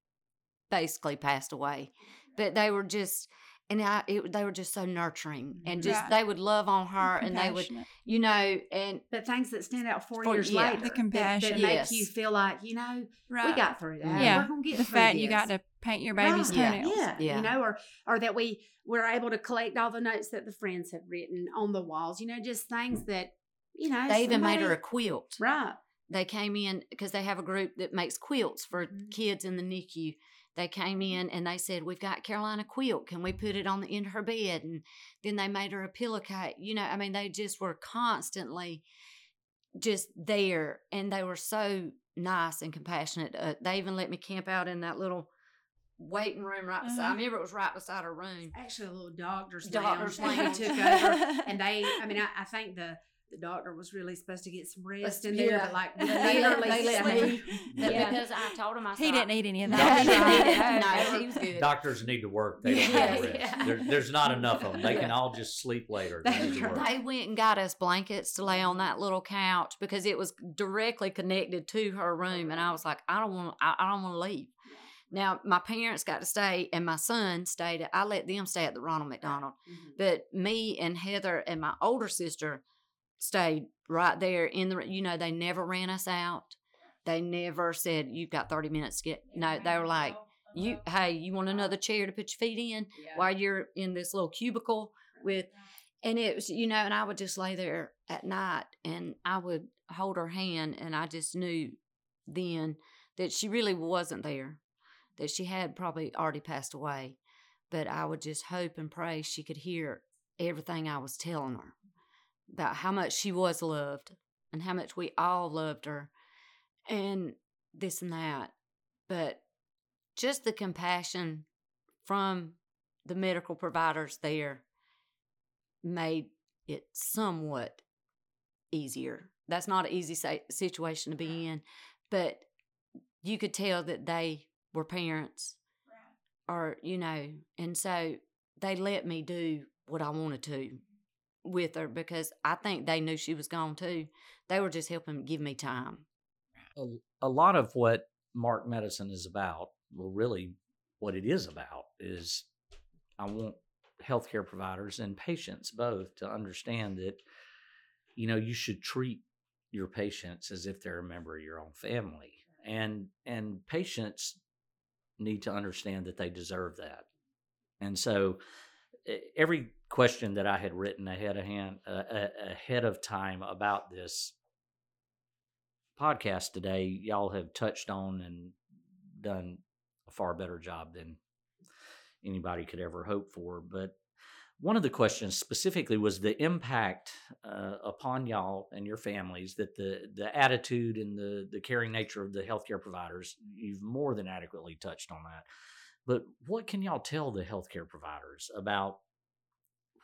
Speaker 5: basically passed away. But they were just and I, it, they were just so nurturing and just
Speaker 4: Right.
Speaker 5: they would love on her and they would you know and
Speaker 6: but things that stand out four
Speaker 5: For-
Speaker 6: years
Speaker 5: yeah.
Speaker 6: later,
Speaker 5: The
Speaker 4: compassion.
Speaker 6: that,
Speaker 5: Yes.
Speaker 6: make you feel like you know
Speaker 4: Right.
Speaker 6: we got through that.
Speaker 4: Yeah.
Speaker 6: We're gonna get
Speaker 4: the
Speaker 6: through
Speaker 4: fact you got to paint your baby's
Speaker 6: Right,
Speaker 5: Yeah.
Speaker 4: toenails.
Speaker 6: Yeah,
Speaker 5: Yeah.
Speaker 6: you know, or or that we we're able to collect all the notes that the friends have written on the walls. You know, just things that you know.
Speaker 5: They even made her a quilt.
Speaker 6: right.
Speaker 5: They came in because they have a group that makes quilts for
Speaker 6: Mhm.
Speaker 5: kids in the NICU. They came in and they said, "We've got Carolina quilt. Can we put it on the end of her bed?" And then they made her a pillowcase. You know, I mean, they just were constantly just there, and they were so nice and compassionate. Uh, they even let me camp out in that little waiting room right beside. I
Speaker 4: Uh-huh.
Speaker 5: remember it was right beside her room.
Speaker 6: Actually, a little doctor's
Speaker 5: Doctor's
Speaker 6: lounge. took over, and they. I mean, I, I think the the doctor was really supposed to get some rest in there,
Speaker 5: Yeah.
Speaker 6: but like
Speaker 5: They let-
Speaker 6: literally
Speaker 5: they
Speaker 6: sleep.
Speaker 5: me-
Speaker 6: Yeah.
Speaker 5: Because I told him I
Speaker 4: he didn't need any of that.
Speaker 5: he didn't eat it. No, he was good.
Speaker 3: Doctors need to work. They don't
Speaker 5: Yeah,
Speaker 3: rest.
Speaker 5: yeah.
Speaker 3: There, there's not enough of them. They can all just sleep later. They
Speaker 4: That's
Speaker 3: need to
Speaker 4: right.
Speaker 3: work.
Speaker 5: They went and got us blankets to lay on that little couch because it was directly connected to her room, and I was like, I don't want, I, I don't want to leave. Now my parents got to stay, and my son stayed. At, I let them stay at the Ronald McDonald,
Speaker 6: Mhm.
Speaker 5: but me and Heather and my older sister stayed right there in the. You know, they never ran us out. They never said you've got thirty minutes to get. No, they were like, you, uh-huh. hey, you want another chair to put your feet in? While you're in this little cubicle with and it was you know and i would just lay there at night and i would hold her hand and i just knew then that she really wasn't there that she had probably already passed away but i would just hope and pray she could hear everything i was telling her about how much she was loved and how much we all loved her and this and that but just the compassion from the medical providers there made it somewhat easier. That's not an easy situation to be in, but you could tell that they were parents or, you know, and so they let me do what I wanted to with her because I think they knew she was gone too. They were just helping give me time.
Speaker 3: a, a lot of what Marked Medicine is about, well, really what it is about, is I want healthcare providers and patients both to understand that, you know, you should treat your patients as if they're a member of your own family. And and patients need to understand that they deserve that. And so every question that I had written ahead of hand uh, uh, ahead of time about this podcast today, y'all have touched on and done a far better job than anybody could ever hope for. But one of the questions specifically was the impact uh, upon y'all and your families that the the attitude and the the caring nature of the healthcare providers. You've more than adequately touched on that. But what can y'all tell the healthcare providers about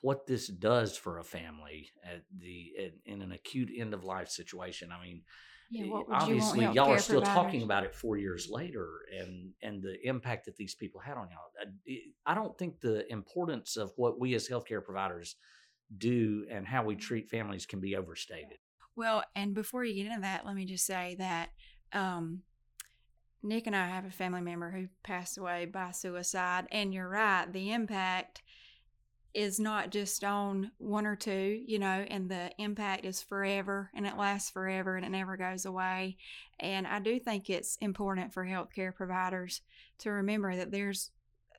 Speaker 3: what this does for a family at the at, in an acute end of life situation? I mean,
Speaker 4: Yeah,
Speaker 3: Eh,
Speaker 4: would you
Speaker 3: obviously y'all are still talking about it four years later and and the impact that these people had on y'all I- i don't think the importance of what we as healthcare providers do and how we treat families can be overstated.
Speaker 4: Well, and before you get into that, let me just say that um, Nick and I have a family member who passed away by suicide, and you're right, the impact is not just on one or two, you know, and the impact is forever and it lasts forever and it never goes away. And I do think it's important for healthcare providers to remember that there's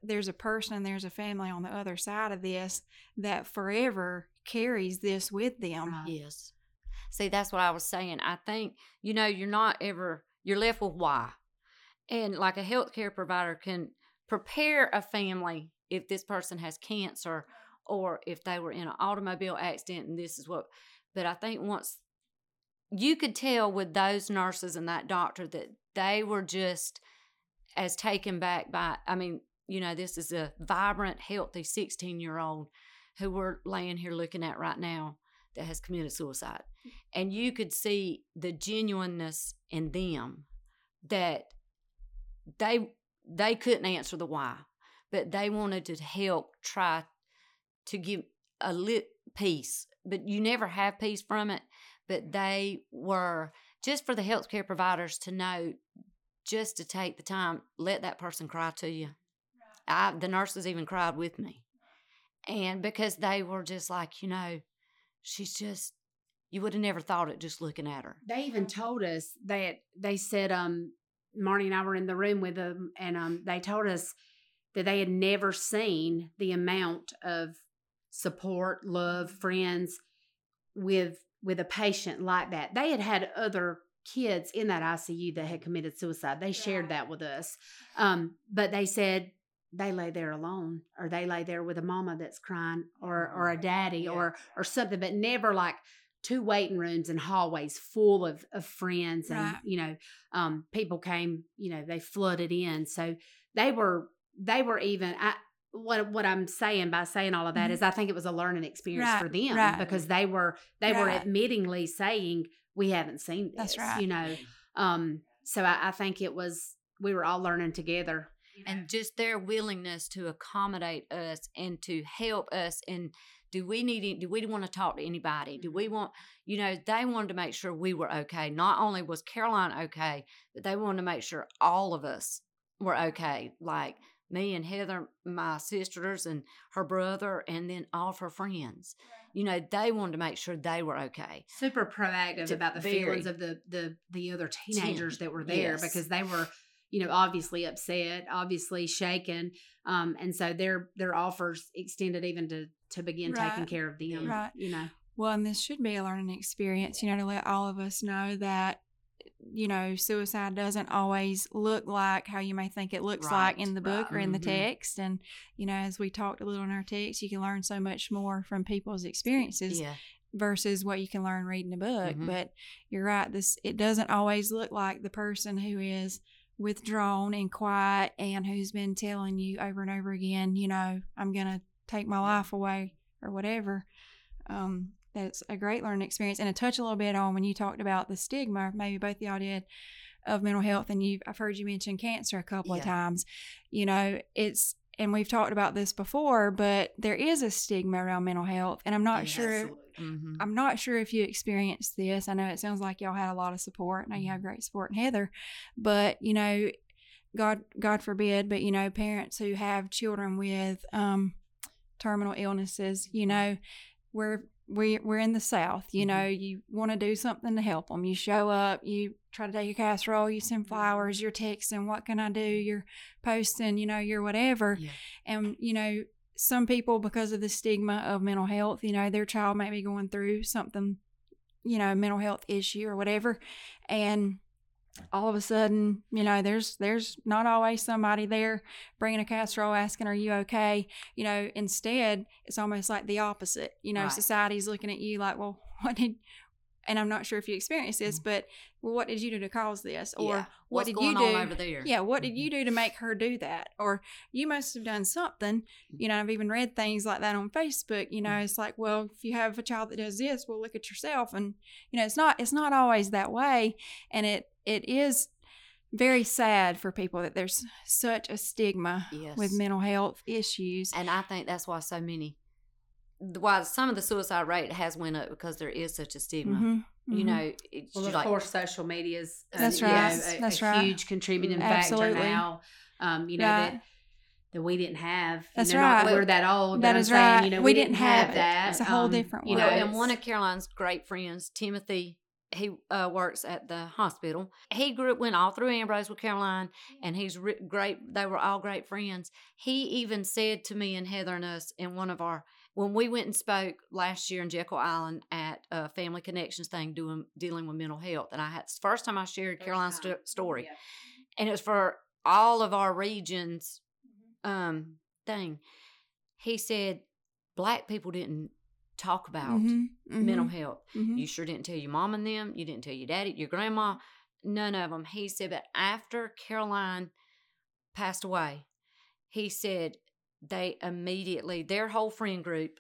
Speaker 4: there's a person and there's a family on the other side of this that forever carries this with them.
Speaker 6: Right.
Speaker 5: Yes. See, that's what I was saying. I think, you know, you're not ever, you're left with why. And like a healthcare provider can prepare a family if this person has cancer or if they were in an automobile accident and this is what, but I think once you could tell with those nurses and that doctor that they were just as taken back by, I mean, you know, this is a vibrant, healthy 16 year old who we're laying here looking at right now that has committed suicide. And you could see the genuineness in them that they they couldn't answer the why, but they wanted to help try to give a lit peace. But you never have peace from it. But they were just for the healthcare providers to know just to take the time, let that person cry to you. I, the nurses even cried with me. And because they were just like, you know, she's just, you would have never thought it just looking at her.
Speaker 6: They even told us that they said, um, Marnie and I were in the room with them, and um, they told us that they had never seen the amount of support, love, friends with with a patient like that. They had had other kids in that ICU that had committed suicide. They shared that with us, um, but they said they lay there alone, or they lay there with a mama that's crying, or or a daddy,
Speaker 5: Yeah.
Speaker 6: or or something, but never like two waiting rooms and hallways full of, of friends and
Speaker 4: Right.
Speaker 6: you know um, people came you know they flooded in so they were they were even I, what what I'm saying by saying all of that
Speaker 4: Mhm.
Speaker 6: is I think it was a learning experience
Speaker 4: Right,
Speaker 6: for them
Speaker 4: right.
Speaker 6: because they were they were admittingly saying we haven't seen this
Speaker 4: That's right.
Speaker 6: you know? Um so I, I think it was we were all learning together.
Speaker 5: And just their willingness to accommodate us and to help us and do we need any- do we want to talk to anybody? Do we want you know they wanted to make sure we were okay. Not only was caroline okay but they wanted to make sure all of us were okay. Like me and heather my sisters and her brother and then all of her friends you know they wanted to make sure they were okay
Speaker 6: super proactive about the feelings of the the the other teenagers that were there
Speaker 5: yes.
Speaker 6: because they were you know obviously upset obviously shaken um and so their their offers extended even to to begin taking care of them
Speaker 4: Right.
Speaker 6: you know
Speaker 4: Well, and this should be a learning experience, you know, to let all of us know that, you know, suicide doesn't always look like how you may think it looks like in the book
Speaker 5: right.
Speaker 4: or in the
Speaker 6: Mhm.
Speaker 4: text. And, you know, as we talked a little in our text, you can learn so much more from people's experiences
Speaker 5: yeah
Speaker 4: versus what you can learn reading a book.
Speaker 5: Mhm.
Speaker 4: But you're right, this it doesn't always look like the person who is withdrawn and quiet and who's been telling you over and over again, you know, I'm gonna take my life away or whatever. Um, that's a great learning experience. And to touch a little bit on when you talked about the stigma, maybe both y'all did, of mental health, and you I've heard you mention cancer a couple of times. You know, it's and we've talked about this before, but there is a stigma around mental health, and I'm not
Speaker 5: Yes.
Speaker 4: sure
Speaker 5: Mhm.
Speaker 4: I'm not sure if you experienced this. I know it sounds like y'all had a lot of support. I know you
Speaker 5: Mm-hmm.
Speaker 4: have great support in Heather, but you know, God God forbid, but you know, parents who have children with um, terminal illnesses,
Speaker 5: Mm-hmm.
Speaker 4: you know, we're we we're in the South. You know, you want to do something to help them. You show up. You try to take a casserole. You
Speaker 5: Mm-hmm.
Speaker 4: send flowers. You're texting. What can I do? You're posting. You know, you're whatever.
Speaker 5: Yeah.
Speaker 4: And, you know, some people, because of the stigma of mental health, you know, their child may be going through something, you know, mental health issue or whatever. And all of a sudden, you know, there's there's not always somebody there bringing a casserole asking, "Are you okay?" You know, instead, it's almost like the opposite. You know,
Speaker 5: Right.
Speaker 4: society's looking at you like, "Well, what did?" And I'm not sure if you experienced this, but well, what did you do to cause this? Or.
Speaker 5: Yeah.
Speaker 4: what
Speaker 5: What's
Speaker 4: did
Speaker 5: going
Speaker 4: you do
Speaker 5: on over there
Speaker 4: yeah, what did
Speaker 5: Mhm.
Speaker 4: you do to make her do that? Or you must have done something. You know, I've even read things like that on Facebook. You know,
Speaker 5: Mm.
Speaker 4: it's like, well, if you have a child that does this, well, look at yourself. And you know, it's not it's not always that way. And it it is very sad for people that there's such a stigma with mental health issues.
Speaker 5: and I think that's why so many, why some of the suicide rate has went up because there is such a stigma.
Speaker 4: Mhm,
Speaker 5: You
Speaker 4: mhm.
Speaker 5: know, it's
Speaker 6: Well, of
Speaker 5: like
Speaker 6: course, social media is uh,
Speaker 4: That's
Speaker 6: you know,
Speaker 4: right.
Speaker 6: a,
Speaker 4: That's
Speaker 6: a
Speaker 4: right.
Speaker 6: huge contributing
Speaker 4: Absolutely.
Speaker 6: factor now. Um, you know
Speaker 4: Right.
Speaker 6: that that we didn't have. You
Speaker 4: That's
Speaker 6: know, Not
Speaker 4: right.
Speaker 6: we're that old.
Speaker 4: That
Speaker 6: but I'm
Speaker 4: is
Speaker 6: saying,
Speaker 4: right.
Speaker 6: You know,
Speaker 4: We
Speaker 6: we,
Speaker 4: didn't
Speaker 6: didn't have
Speaker 4: have it.
Speaker 6: that.
Speaker 4: It's a whole
Speaker 6: um,
Speaker 4: different
Speaker 6: You
Speaker 5: Well,
Speaker 6: know,
Speaker 5: and one of Caroline's great friends, Timothy, he uh, works at the hospital. He grew up, went all through Ambrose with Caroline, and he's re- great. They were all great friends. He even said to me and Heather and us in one of our when we went and spoke last year in Jekyll Island at a Family Connections thing, doing dealing with mental health, and I had the first time I shared Caroline's sto- story,
Speaker 6: Yeah.
Speaker 5: and it was for all of our regions um thing. He said black people didn't talk about
Speaker 4: Mhm,
Speaker 5: mental
Speaker 4: mhm,
Speaker 5: health.
Speaker 4: mhm.
Speaker 5: You sure didn't tell your mom and them. You didn't tell your daddy, your grandma, none of them. He said, but after Caroline passed away, he said they immediately, their whole friend group,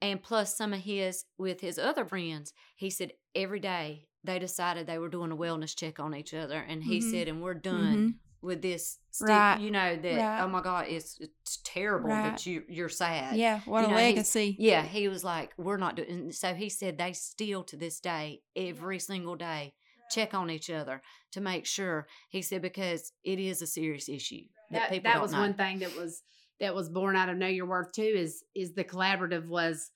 Speaker 5: and plus some of his with his other friends, he said every day they decided they were doing a wellness check on each other. And he
Speaker 4: Mhm.
Speaker 5: said, and we're done
Speaker 4: Mhm.
Speaker 5: with this. Stick,
Speaker 4: Right.
Speaker 5: You know, that,
Speaker 4: Right.
Speaker 5: oh my God, it's, it's terrible
Speaker 4: Right.
Speaker 5: that you, you're sad.
Speaker 4: Yeah, what
Speaker 5: you
Speaker 4: a
Speaker 5: know, he's-
Speaker 4: legacy.
Speaker 5: Yeah, he was like, we're not doing. and So he said they still to this day, every single day, check on each other to make sure. He said because it is a serious issue that,
Speaker 6: that,
Speaker 5: people
Speaker 6: that
Speaker 5: don't
Speaker 6: was
Speaker 5: know.
Speaker 6: one thing that was that was born out of know your worth too is is the collaborative was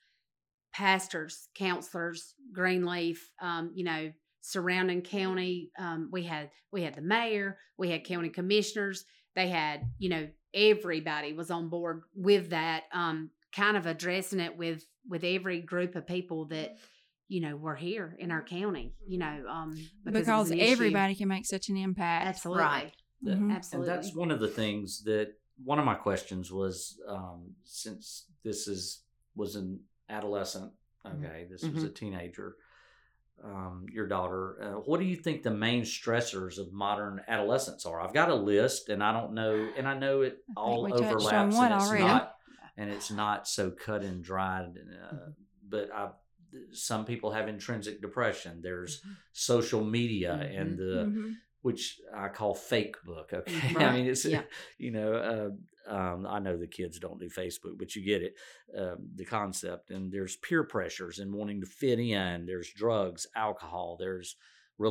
Speaker 6: pastors counselors greenleaf um you know surrounding county. Um, we had we had the mayor, we had county commissioners. They had you know everybody was on board with that. Um, kind of addressing it with with every group of people that you know were here in our county. You know, um, because,
Speaker 4: because
Speaker 6: an issue.
Speaker 4: everybody can make such an impact.
Speaker 6: absolutely
Speaker 5: Right.
Speaker 3: Yeah.
Speaker 4: Mhm.
Speaker 6: absolutely.
Speaker 3: And that's one of the things that one of my questions was um, since this is was an adolescent,
Speaker 6: Mm-hmm.
Speaker 3: okay, this was a teenager, um, your daughter. Uh, what do you think the main stressors of modern adolescence are? I've got a list, and I don't know, and I know it all
Speaker 4: we on
Speaker 3: overlaps, and it's
Speaker 4: already.
Speaker 3: not, and it's not so cut and dried. Uh,
Speaker 6: Mm-hmm.
Speaker 3: but I, some people have intrinsic depression. There's social media and the
Speaker 4: Mhm.
Speaker 3: Which I call fake book. Okay, I mean it's
Speaker 5: yeah.
Speaker 3: you know uh, um, I know the kids don't do Facebook, but you get it um, the concept. And there's peer pressures and wanting to fit in. There's drugs, alcohol. There's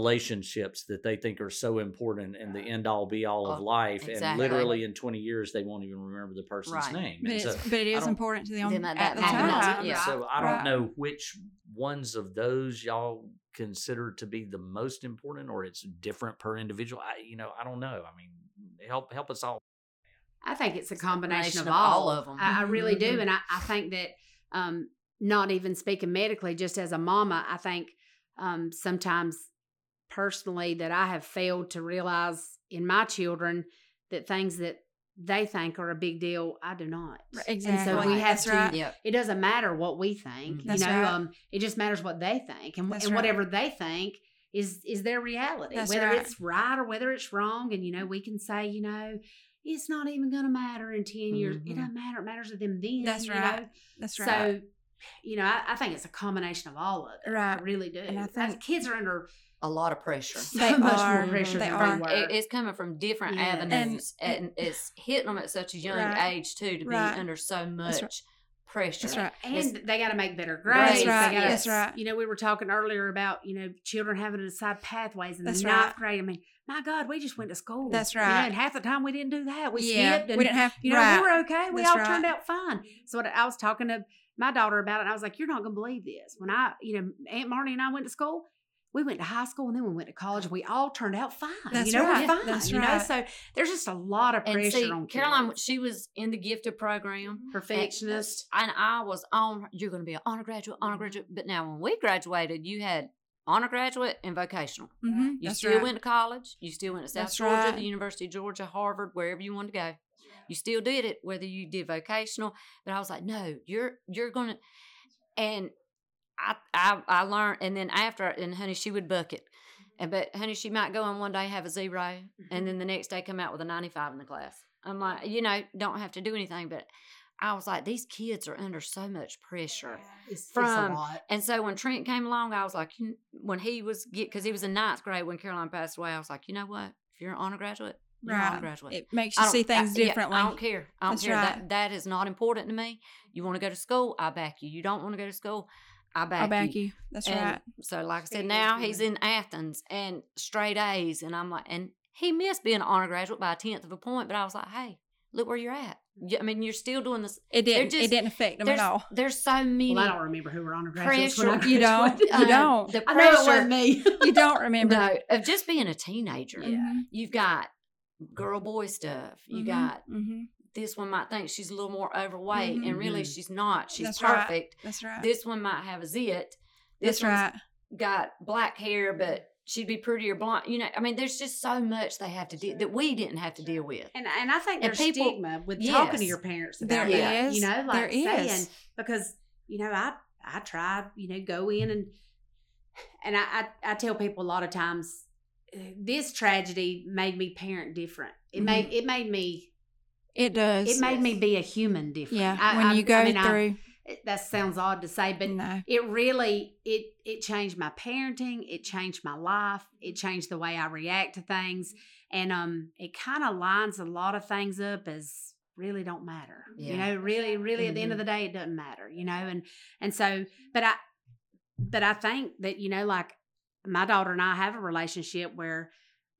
Speaker 3: relationships that they think are so important and the end all be all of
Speaker 5: Oh,
Speaker 3: life. And literally in 20 years they won't even remember the person's
Speaker 5: Right.
Speaker 3: name.
Speaker 4: But, it's,
Speaker 3: so
Speaker 4: but it
Speaker 3: I
Speaker 4: is
Speaker 3: don't-
Speaker 4: important to them
Speaker 5: Them
Speaker 4: at,
Speaker 5: at
Speaker 4: the
Speaker 5: that moment,
Speaker 4: time.
Speaker 5: yeah.
Speaker 3: so I don't
Speaker 4: Right.
Speaker 3: know which ones of those y'all consider to be the most important, or it's different per individual. I, you know, I don't know. I mean, help help us all.
Speaker 6: I think it's a
Speaker 5: It's a
Speaker 6: combination,
Speaker 5: combination
Speaker 6: of
Speaker 5: of
Speaker 6: all,
Speaker 5: all them.
Speaker 6: I, I really do,
Speaker 5: Mhm.
Speaker 6: and I, I think that um, not even speaking medically, just as a mama, I think um, sometimes personally that I have failed to realize in my children that things that they think are a big deal, I do not.
Speaker 4: Right,
Speaker 6: And so we have
Speaker 4: That's
Speaker 6: to.
Speaker 4: right.
Speaker 5: Yep.
Speaker 6: It doesn't matter what we think,
Speaker 5: Mhm.
Speaker 6: you know.
Speaker 4: right.
Speaker 6: Um, it just matters what they think, and,
Speaker 4: That's
Speaker 6: and
Speaker 4: right.
Speaker 6: whatever they think is is their reality,
Speaker 4: That's
Speaker 6: whether
Speaker 4: right.
Speaker 6: it's right or whether it's wrong. And you know, we can say, you know, it's not even going to matter in 10 years. It
Speaker 5: Mhm.
Speaker 6: doesn't matter. It matters to them then.
Speaker 4: That's
Speaker 6: you
Speaker 4: right.
Speaker 6: know?
Speaker 4: That's
Speaker 6: So, you know, I, I think it's a combination of all of it.
Speaker 4: Right.
Speaker 6: I really do.
Speaker 4: And I
Speaker 6: As
Speaker 4: think-
Speaker 6: kids are under
Speaker 5: A lot of pressure.
Speaker 6: so
Speaker 4: They
Speaker 6: much
Speaker 4: are.
Speaker 6: more pressure
Speaker 4: They
Speaker 6: than
Speaker 4: are.
Speaker 6: we were.
Speaker 5: It, it's coming from different
Speaker 6: Yes.
Speaker 5: avenues,
Speaker 4: And-
Speaker 5: and, it's hitting them at such a young
Speaker 4: Right.
Speaker 5: age too to be under so much
Speaker 4: That's right.
Speaker 5: pressure.
Speaker 4: That's right.
Speaker 6: and they got to make better grades.
Speaker 5: That's
Speaker 4: right.
Speaker 6: gotta-
Speaker 4: That's right.
Speaker 6: You know, we were talking earlier about you know children having to decide pathways in
Speaker 4: That's
Speaker 6: the ninth
Speaker 4: right.
Speaker 6: grade. I mean, my God, we just went to school.
Speaker 4: That's
Speaker 6: You know,
Speaker 4: right.
Speaker 6: and half the time we didn't do that. We
Speaker 4: yeah.
Speaker 6: skipped. And,
Speaker 4: we didn't have.
Speaker 6: you know,
Speaker 4: right.
Speaker 6: we were okay. We
Speaker 4: That's
Speaker 6: all turned out fine. So what, I was talking to my daughter about it, and I was like, "You're not going to believe this." When I, you know, Aunt Marnie and I went to school, we went to high school and then we went to college. We all turned out fine.
Speaker 4: That's
Speaker 6: you know,
Speaker 4: right.
Speaker 6: we're fine.
Speaker 4: That's
Speaker 6: you know, so there's just a lot of
Speaker 5: And
Speaker 6: pressure
Speaker 5: see,
Speaker 6: on
Speaker 5: Caroline,
Speaker 6: kids.
Speaker 5: she was in the gifted program.
Speaker 6: perfectionist.
Speaker 5: And I was on, you're going to be an honor graduate, honor graduate. But now when we graduated, you had honor graduate and vocational.
Speaker 4: Mhm.
Speaker 5: You
Speaker 4: That's
Speaker 5: still
Speaker 4: right.
Speaker 5: went to college. You still went to South
Speaker 4: That's
Speaker 5: Georgia,
Speaker 4: right.
Speaker 5: the University of Georgia, Harvard, wherever you wanted to go. You still did it, whether you did vocational. But I was like, no, you're you're gonna. And I I I learned, and then after, and honey, she would bucket. And but honey, she might go in one day have a 0
Speaker 6: Mm-hmm.
Speaker 5: and then the next day come out with a ninety five in the class. I'm like, you know, don't have to do anything, but. I was like, these kids are under so much pressure.
Speaker 6: It's, it's
Speaker 5: From-
Speaker 6: lot.
Speaker 5: And so when Trent came along, I was like, when he was get because he was in ninth grade when Caroline passed away, I was like, you know what? If you're an honor graduate, you're an honor
Speaker 4: Right.
Speaker 5: graduate.
Speaker 4: It makes you see things
Speaker 5: I, yeah,
Speaker 4: differently.
Speaker 5: I don't care. I don't
Speaker 4: That's
Speaker 5: care.
Speaker 4: right.
Speaker 5: That that is not important to me. You want to go to school, I back you. You don't want to go to school, I back,
Speaker 4: you. That's
Speaker 5: And
Speaker 4: right.
Speaker 5: So like I said, now he's in Athens and straight A's, and I'm like, and he missed being an honor graduate by a tenth of a point, but I was like, hey, look where you're at. You- I mean, you're still doing this.
Speaker 4: It didn't.
Speaker 5: just-
Speaker 4: it didn't affect them
Speaker 5: There's,
Speaker 4: at all.
Speaker 5: there's so many.
Speaker 6: Well, I don't remember who were honor graduates. when
Speaker 5: Pressure.
Speaker 4: You don't. You
Speaker 5: uh,
Speaker 4: don't.
Speaker 5: The
Speaker 6: I know it
Speaker 5: pressure.
Speaker 6: wasn't me.
Speaker 4: You don't remember.
Speaker 5: No, of just being a teenager.
Speaker 4: Mhm.
Speaker 5: You've got girl boy stuff. You
Speaker 4: Mhm.
Speaker 5: got
Speaker 4: Mhm.
Speaker 5: This one might think she's a little more overweight, and really
Speaker 6: Mhm.
Speaker 5: she's not. She's
Speaker 4: That's right.
Speaker 5: perfect.
Speaker 4: That's right.
Speaker 5: This one might have a zit. This
Speaker 4: That's
Speaker 5: one's
Speaker 4: right.
Speaker 5: got black hair, but she'd be prettier blonde. You know, I mean, there's just so much they have to deal that we didn't have to deal with.
Speaker 6: And and I think
Speaker 5: And
Speaker 6: there's
Speaker 5: people-
Speaker 6: stigma with talking to your parents
Speaker 4: There
Speaker 6: about that.
Speaker 4: is.
Speaker 6: You know, like
Speaker 4: There
Speaker 6: saying
Speaker 4: is.
Speaker 6: because you know I I try you know go in and and I I, I tell people a lot of times this tragedy made me parent different. It
Speaker 4: Mhm.
Speaker 6: made it made me
Speaker 4: It does.
Speaker 6: it made me be a human different.
Speaker 4: Yeah.
Speaker 6: I-
Speaker 4: when
Speaker 6: I-
Speaker 4: you go
Speaker 6: I mean,
Speaker 4: through.
Speaker 6: it- that sounds odd to say, but
Speaker 4: no.
Speaker 6: it really it it changed my parenting it changed my life it changed the way i react to things and um it kind of lines a lot of things up as really don't matter you know really really at the end of the day it doesn't matter you know and and so but i but i think that you know like my daughter and i have a relationship where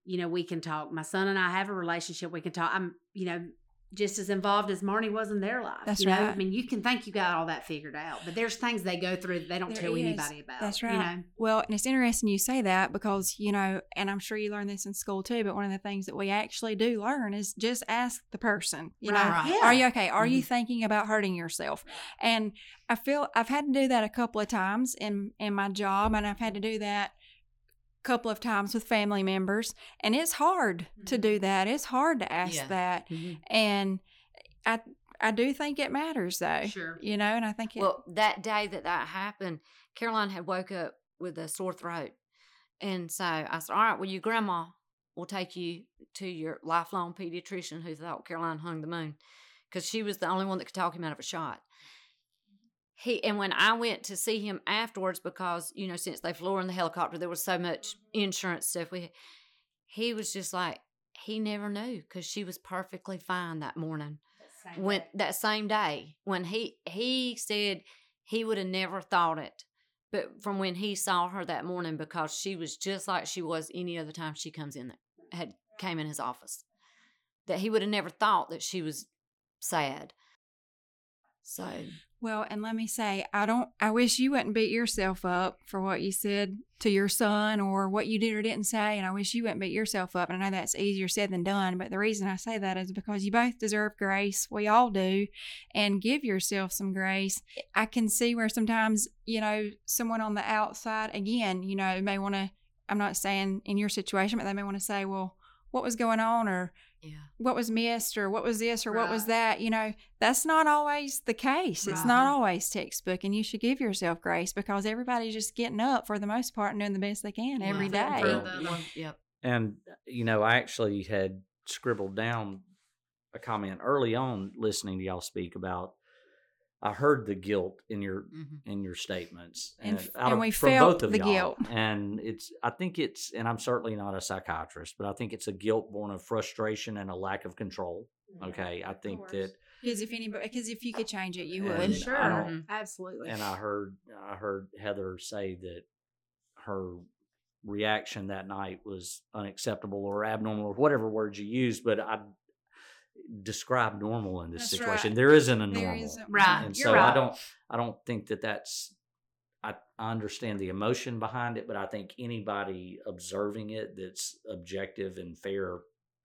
Speaker 6: you know we can talk my son and i have a relationship we can talk i'm you know just as involved as Marnie was in their life.
Speaker 4: That's
Speaker 6: you know? I mean, you can think you got all that figured out, but there's things they go through that they don't
Speaker 4: There
Speaker 6: tell
Speaker 4: is.
Speaker 6: anybody about.
Speaker 4: That's right.
Speaker 6: You
Speaker 4: right.
Speaker 6: know?
Speaker 4: Well, and it's interesting you say that because, you know, and I'm sure you learned this in school too, but one of the things that we actually do learn is just ask the person, you know,
Speaker 6: Right. Yeah.
Speaker 4: are you okay? Are you
Speaker 3: Mhm.
Speaker 4: thinking about hurting yourself? And I feel I've had to do that a couple of times in in my job and I've had to do that a couple of times with family members and it's hard to do that. It's hard to ask
Speaker 5: Yeah.
Speaker 4: that.
Speaker 6: Mm-hmm.
Speaker 4: And I I do think it matters though.
Speaker 6: Sure.
Speaker 4: You know, and I think it
Speaker 5: Well, that day that that happened, Caroline had woke up with a sore throat. And so I said, All right, well, your grandma will take you to your lifelong pediatrician who thought Caroline hung the moon because she was the only one that could talk him out of a shot. He and when I went to see him afterwards, because you know, since they flew in the helicopter, there was so much insurance stuff. We, he was just like he never knew because she was perfectly fine that morning when that same day when he he said he would have never thought it but from when he saw her that morning because she was just like she was any other time she comes in there had came in his office that he would have never thought that she was sad so
Speaker 4: Well, and let me say, I don't, I wish you wouldn't beat yourself up for what you said to your son or what you did or didn't say. And I wish you wouldn't beat yourself up. And I know that's easier said than done. But the reason I say that is because you both deserve grace. We all do. And give yourself some grace. I can see where sometimes, you know, someone on the outside, again, you know, may want to, I'm not saying in your situation, but they may want to say, well, what was going on? Or,
Speaker 5: yeah.
Speaker 4: What was missed or what was this or what was that you know that's not always the case. It's not always textbook and you should give yourself grace because everybody's just getting up for the most part and doing the best they can every
Speaker 6: Yeah.
Speaker 4: day.
Speaker 6: For
Speaker 3: Well,
Speaker 5: yep.
Speaker 3: And, uh, you know, I actually had scribbled down a comment early on listening to y'all speak about I heard the guilt in your
Speaker 5: hmm
Speaker 3: in your statements
Speaker 4: And
Speaker 3: and,
Speaker 4: f-
Speaker 3: out
Speaker 4: and
Speaker 3: of-
Speaker 4: we
Speaker 3: from
Speaker 4: felt
Speaker 3: both of
Speaker 4: the
Speaker 3: y'all.
Speaker 4: guilt.
Speaker 3: and it's i think it's and i'm certainly not a psychiatrist but i think it's a guilt born of frustration and a lack of control okay i think that
Speaker 4: because if anybody because if you could change it you would
Speaker 6: sure,
Speaker 3: don't-
Speaker 6: absolutely.
Speaker 3: and i heard i heard heather say that her reaction that night was unacceptable or abnormal or whatever words you use, but i describe normal in this
Speaker 4: That's
Speaker 3: situation
Speaker 4: right.
Speaker 3: there isn't a normal
Speaker 4: isn't
Speaker 6: Right.
Speaker 3: and
Speaker 6: You're
Speaker 3: so I don't I don't think that that's I, I understand the emotion behind it, but I think anybody observing it that's objective and fair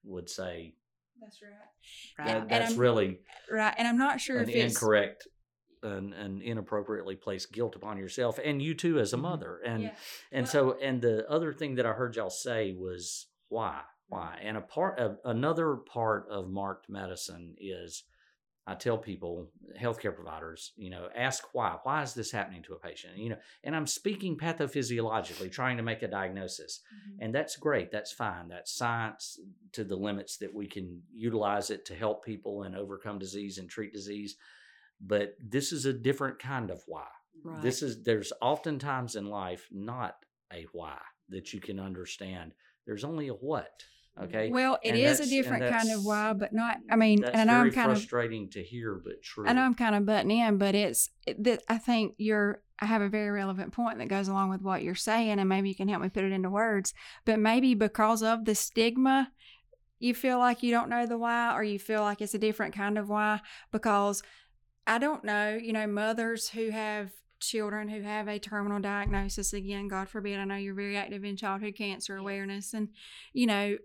Speaker 3: would say
Speaker 4: that's right
Speaker 6: Right.
Speaker 3: that,
Speaker 4: and
Speaker 3: that's really
Speaker 4: right and i'm not sure
Speaker 3: an
Speaker 4: if it's
Speaker 3: incorrect and an inappropriately placed guilt upon yourself and you too as a
Speaker 5: Mhm.
Speaker 3: mother. And
Speaker 4: Yeah.
Speaker 3: and
Speaker 4: Well-
Speaker 3: so and the other thing that I heard y'all say was why why and a part of another part of marked medicine is I tell people, healthcare providers, you know, ask why. Why is this happening to a patient? You know, and I'm speaking pathophysiologically, trying to make a diagnosis. Mm-hmm. And that's great. That's fine. That's science to the limits that we can utilize it to help people and overcome disease and treat disease. But this is a different kind of why.
Speaker 5: Right.
Speaker 3: This is there's oftentimes in life not a why that you can understand. There's only a what. Okay.
Speaker 4: Well, it
Speaker 3: And
Speaker 4: is a different kind of why, but not. I mean,
Speaker 3: That's
Speaker 4: and I know
Speaker 3: very
Speaker 4: I'm kind of.
Speaker 3: frustrating to hear, but true.
Speaker 4: I know I'm kind of butting in, but it's it, that I think you're. I have a very relevant point that goes along with what you're saying, and maybe you can help me put it into words. But maybe because of the stigma, you feel like you don't know the why, or you feel like it's a different kind of why. Because I don't know, you know, mothers who have children who have a terminal diagnosis. Again, God forbid. I know you're very active in childhood cancer awareness, and you know.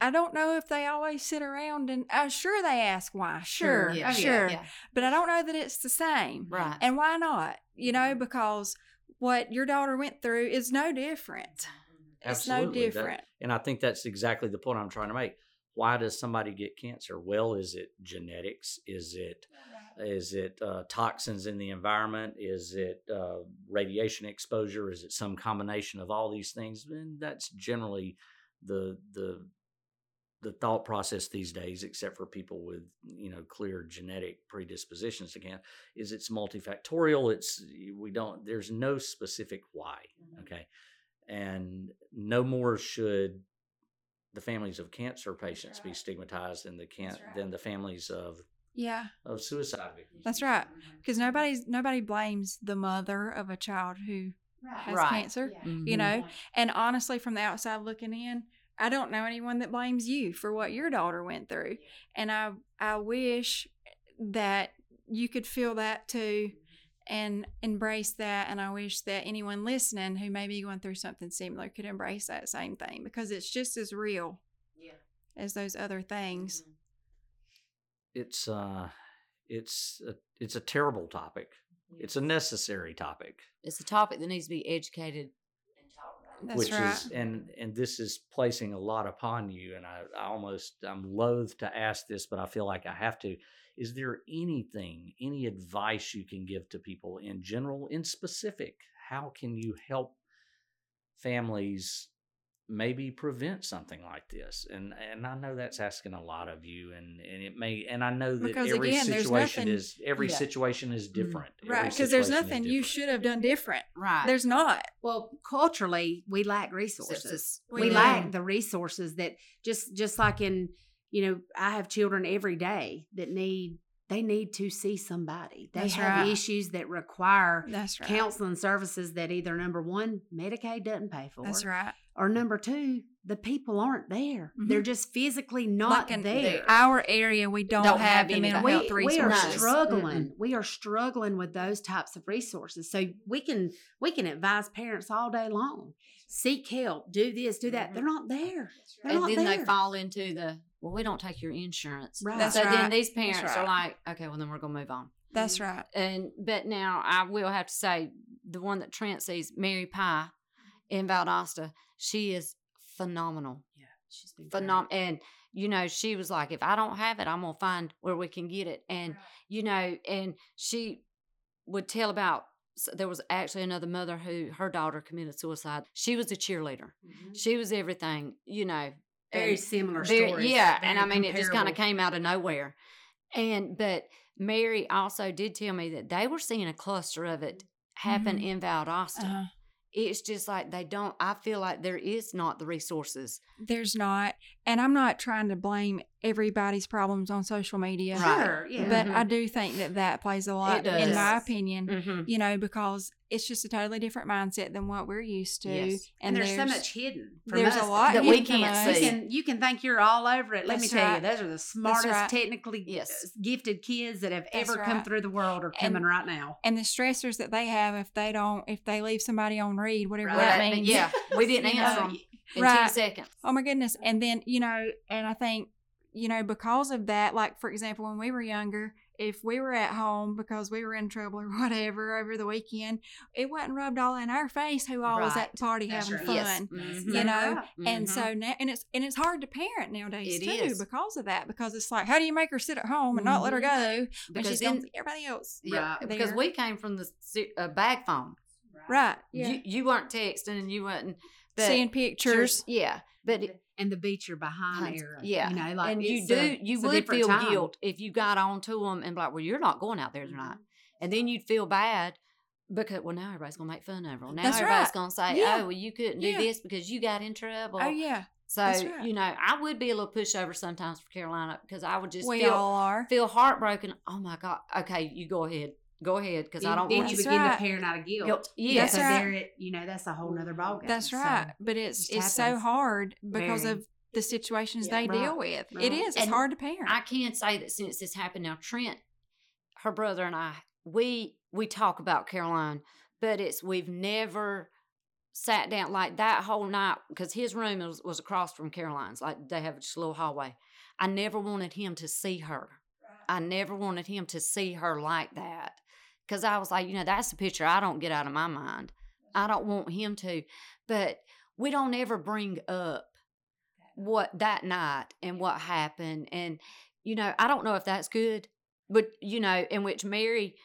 Speaker 4: I don't know if they always sit around and uh, sure they ask why. Sure,
Speaker 6: Sure.
Speaker 5: Yeah.
Speaker 4: sure.
Speaker 5: Yeah.
Speaker 4: But I don't know that it's the same.
Speaker 5: Right.
Speaker 4: And why not? You know, because what your daughter went through is no different. It's no
Speaker 3: Absolutely. That-
Speaker 4: different.
Speaker 3: and I think that's exactly the point I'm trying to make. Why does somebody get cancer? Well, is it genetics? Is it is it uh, toxins in the environment? Is it uh, radiation exposure? Is it some combination of all these things? And that's generally the the the thought process these days, except for people with you know clear genetic predispositions to cancer, is it's multifactorial. It's we don't. There's no specific why. Okay, and no more should the families of cancer patients be stigmatized than the can
Speaker 4: right.
Speaker 3: than the families of
Speaker 4: Yeah,
Speaker 3: of suicide victims.
Speaker 4: that's right. Because nobody's nobody blames the mother of a child who has
Speaker 5: Right.
Speaker 4: cancer.
Speaker 5: Mhm.
Speaker 4: You know, and honestly, from the outside looking in, I don't know anyone that blames you for what your daughter went through. And I I wish that you could feel that too and embrace that and I wish that anyone listening who may be going through something similar could embrace that same thing because it's just as real
Speaker 5: Yeah.
Speaker 4: as those other things.
Speaker 3: It's uh, it's a, it's a terrible topic. It's a necessary topic.
Speaker 5: It's a topic that needs to be educated and talked about.
Speaker 4: That's
Speaker 3: which
Speaker 4: right.
Speaker 3: is and and this is placing a lot upon you and I, I almost i'm loath to ask this but i feel like i have to is there anything any advice you can give to people in general in specific how can you help families maybe prevent something like this and and i know that's asking a lot of you and and it may and i know that
Speaker 4: Because
Speaker 3: every
Speaker 4: again,
Speaker 3: situation
Speaker 4: nothing-
Speaker 3: is every
Speaker 5: Yeah.
Speaker 3: situation is mm-hmm. different Every
Speaker 4: Right, because there's nothing you should have done different.
Speaker 5: Right.
Speaker 4: There's not.
Speaker 6: Well, culturally, we lack resources.
Speaker 4: We
Speaker 6: We, lack the resources that just just like in you know, I have children every day that need they need to see somebody. They
Speaker 4: That's
Speaker 6: have
Speaker 4: right.
Speaker 6: issues that require
Speaker 4: That's right.
Speaker 6: counseling services that either number one, Medicaid doesn't pay for,
Speaker 4: That's right.
Speaker 6: Or number two, the people aren't there.
Speaker 4: Mhm.
Speaker 6: They're just physically not
Speaker 4: Like in
Speaker 6: there.
Speaker 4: our area, we don't,
Speaker 5: Don't
Speaker 4: have,
Speaker 5: have
Speaker 4: the
Speaker 5: any
Speaker 4: mental
Speaker 5: of
Speaker 6: we,
Speaker 4: health
Speaker 6: we
Speaker 4: resources.
Speaker 6: are
Speaker 5: No.
Speaker 6: struggling. We are struggling with those types of resources. So we can we can advise parents all day long. Seek help. Do this. Do that. They're not there. They're
Speaker 5: and
Speaker 6: not
Speaker 5: then
Speaker 6: there.
Speaker 5: they fall into the well, we don't take your insurance.
Speaker 6: Right.
Speaker 4: That's
Speaker 5: so
Speaker 4: right.
Speaker 5: then these parents
Speaker 4: right.
Speaker 5: are like, okay, well then we're gonna move on.
Speaker 4: That's right.
Speaker 5: And but now I will have to say the one that Trent sees, Mary Pie in Valdosta, she is phenomenal.
Speaker 6: Yeah, she's been
Speaker 5: Phenom and you know, she was like, if I don't have it, I'm gonna find where we can get it. And you know, and she would tell about s- there was actually another mother who her daughter committed suicide. She was a cheerleader.
Speaker 6: Mhm.
Speaker 5: She was everything, you know.
Speaker 6: very similar
Speaker 5: very-
Speaker 6: stories.
Speaker 5: Yeah,
Speaker 6: very
Speaker 5: and I mean, it just kind of came out of nowhere. And but Mary also did tell me that they were seeing a cluster of it happen
Speaker 6: Mm-hmm.
Speaker 5: in Valdosta.
Speaker 4: Uh-huh.
Speaker 5: It's just like they don't. I feel like there is not the resources.
Speaker 4: There's not. And I'm not trying to blame everybody's problems on social media.
Speaker 5: Right.
Speaker 6: Sure, yeah.
Speaker 4: But
Speaker 5: Mhm.
Speaker 4: I do think that that plays a lot,
Speaker 5: It
Speaker 4: in my opinion.
Speaker 5: Mm-hmm.
Speaker 4: You know, because it's just a totally different mindset than what we're used to.
Speaker 5: Yes.
Speaker 6: and, there's, so much hidden. From
Speaker 4: there's
Speaker 6: us
Speaker 4: a lot
Speaker 5: that we
Speaker 4: hidden from
Speaker 5: can't
Speaker 4: us.
Speaker 6: You
Speaker 5: see.
Speaker 6: can you can think you're all over it. Let me tell
Speaker 4: right.
Speaker 6: you, those are the smartest,
Speaker 4: right.
Speaker 6: technically
Speaker 5: Yes.
Speaker 6: gifted kids that have
Speaker 4: That's
Speaker 6: ever come through the world are
Speaker 4: And-
Speaker 6: coming right now.
Speaker 4: And the stressors that they have if they don't, if they leave somebody on read, whatever
Speaker 6: Right.
Speaker 4: that
Speaker 5: Right, but
Speaker 4: means.
Speaker 5: yeah, we didn't answer
Speaker 4: know,
Speaker 5: them in
Speaker 4: right.
Speaker 5: seconds.
Speaker 4: Oh my goodness. And then, you know, and I think, you know, because of that, like for example, when we were younger, if we were at home because we were in trouble or whatever over the weekend, it wasn't rubbed all in our face who all was at the party
Speaker 6: That's
Speaker 4: having
Speaker 6: right.
Speaker 4: fun.
Speaker 5: Yes. Mhm.
Speaker 4: You know,
Speaker 6: right.
Speaker 4: And so now, and it's and it's hard to parent nowadays
Speaker 5: It
Speaker 4: too
Speaker 5: is.
Speaker 4: because of that. Because it's like, how do you make her sit at home and not let her go when
Speaker 5: because
Speaker 4: she's
Speaker 5: then,
Speaker 4: going to see everybody else?
Speaker 5: yeah,
Speaker 6: Right.
Speaker 5: because we came from the uh, bag phone.
Speaker 4: Right.
Speaker 1: Yeah.
Speaker 5: You you weren't texting and you weren't but
Speaker 4: Seeing pictures.
Speaker 5: Yeah, but it,
Speaker 6: and the beach you're behind era.
Speaker 5: yeah.
Speaker 6: you know, like
Speaker 5: and you do
Speaker 6: a-
Speaker 5: you would feel
Speaker 6: time.
Speaker 5: guilt if you got on to them and be like, well, you're not going out there tonight, mm-hmm. and then you'd feel bad because well now everybody's gonna make fun of her. Now
Speaker 4: That's
Speaker 5: everybody's
Speaker 4: right.
Speaker 5: gonna say,
Speaker 4: Yeah.
Speaker 5: oh well you couldn't do
Speaker 4: Yeah.
Speaker 5: this because you got in trouble.
Speaker 4: Oh yeah,
Speaker 5: So
Speaker 4: right.
Speaker 5: you know I would be a little pushover sometimes for Caroline because I would just
Speaker 4: we
Speaker 5: feel
Speaker 4: all are.
Speaker 5: feel heartbroken. Oh my god, okay, you go ahead, go ahead because I don't
Speaker 6: then
Speaker 5: want
Speaker 6: you begin
Speaker 4: right.
Speaker 6: to parent out of guilt.
Speaker 5: guilt. Yeah,
Speaker 4: That's
Speaker 6: so
Speaker 4: right.
Speaker 6: it, you know, that's a whole nother ballgame.
Speaker 4: That's
Speaker 6: So,
Speaker 4: right. but it's it's so hard because
Speaker 6: Very.
Speaker 4: of the situations
Speaker 5: Yeah.
Speaker 4: they
Speaker 6: Right.
Speaker 4: deal with. It
Speaker 6: Right.
Speaker 4: is. It's
Speaker 5: And
Speaker 4: hard to parent.
Speaker 5: I can't say that since this happened now, Trent, her brother and I, we we talk about Caroline, but it's we've never sat down like that whole night because his room was, was across from Caroline's. Like they have just a little hallway. I never wanted him to see her. I never wanted him to see her like that because I was like, you know, that's the picture I don't get out of my mind. I don't want him to, but we don't ever bring up what that night and what happened and you know i don't know if that's good but you know in which mary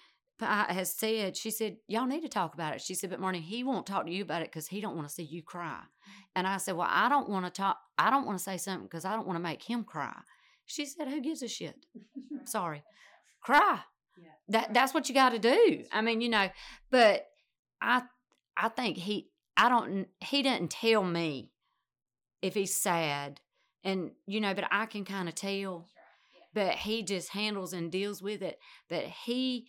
Speaker 5: uh, has said she said y'all need to talk about it. She said but marnie he won't talk to you about it because he don't want to see you cry. Mm-hmm. And i said well i don't want to talk i don't want to say something because i don't want to make him cry. She said who gives a shit? Sorry. Cry. That that's what you got to do i mean you know but i i think he i don't he doesn't tell me if he's sad and you know but i can kind of tell but he just handles and deals with it but he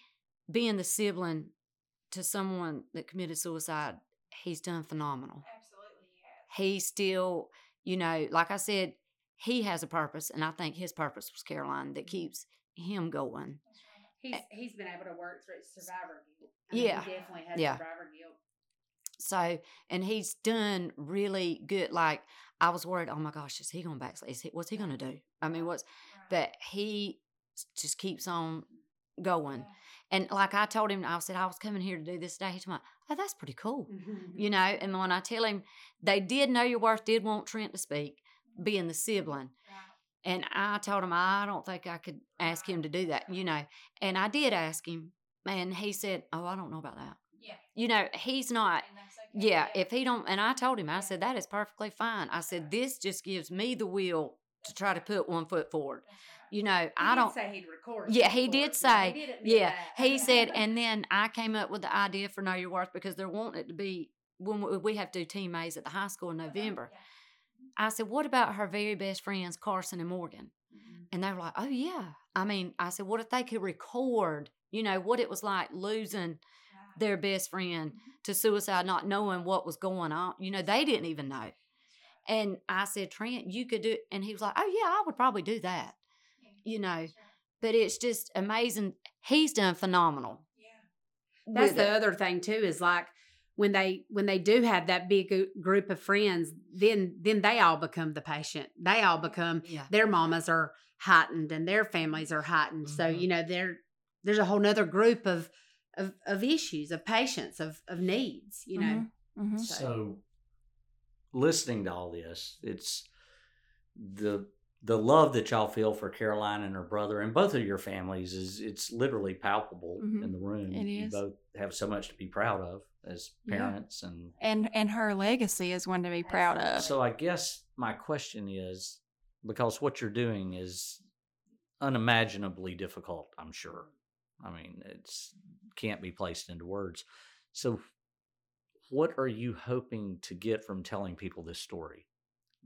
Speaker 5: being the sibling to someone that committed suicide he's done phenomenal
Speaker 4: Absolutely.
Speaker 5: he has. He still you know, like I said, he has a purpose, and I think his purpose was Caroline that mm-hmm. keeps him going.
Speaker 6: Eh, he's he's been able to work through survivor guilt.
Speaker 5: Yeah.
Speaker 6: he definitely has
Speaker 5: Yeah.
Speaker 6: survivor guilt.
Speaker 5: So, and he's done really good. Like I was worried, oh my gosh, is he going back? Is he, what's he going to do? I mean, what's, but he just keeps on going. And like I told him, I said, I was coming here to do this today. He's like, oh, that's pretty cool. You know, and when I tell him, they did know your worth, did want Trent to speak, being the sibling. And I told him, I don't think I could ask him to do that, you know. And I did ask him, and he said, Oh, I don't know about that.
Speaker 1: Yeah.
Speaker 5: You know, he's not, yeah, if he don't, and I told him, I said, That is perfectly fine. I said, This just gives me the will to try to put one foot forward. You know,
Speaker 6: He
Speaker 5: I don't,
Speaker 6: say he'd record.
Speaker 5: Yeah, he did say-
Speaker 6: he
Speaker 5: yeah,
Speaker 6: that.
Speaker 5: he said, and then I came up with the idea for Know Your Worth because they're wanting it to be when we- we have to do team A's at the high school in November. I said, What about her very best friends, Carson and Morgan? Mm-hmm. And they were like, Oh, yeah. I mean, I said, What if they could record, you know, what it was like losing their best friend mm-hmm. to suicide, not knowing what was going on? You know, they didn't even know. And I said, Trent, you could do it. And he was like, Oh, yeah, I would probably do that, you know. But it's just amazing. He's done phenomenal.
Speaker 6: That's the
Speaker 5: it.
Speaker 6: other thing too. Is like when they when they do have that big group of friends, then then they all become the patient. They all become
Speaker 5: Yeah.
Speaker 6: their mamas are heightened and their families are heightened. So
Speaker 3: Mhm.
Speaker 6: you know there there's a whole nother group of of, of issues of patients of of needs. You know.
Speaker 4: Mhm.
Speaker 3: So, listening to all this, it's the the love that y'all feel for Caroline and her brother and both of your families is it's literally palpable
Speaker 4: Mhm.
Speaker 3: in the room.
Speaker 4: It
Speaker 3: You both have so much to be proud of as
Speaker 4: Yeah.
Speaker 3: parents and
Speaker 4: And and her legacy is one to be proud of.
Speaker 3: so I guess my question is because what you're doing is unimaginably difficult, I'm sure. I mean, it's can't be placed into words. So what are you hoping to get from telling people this story?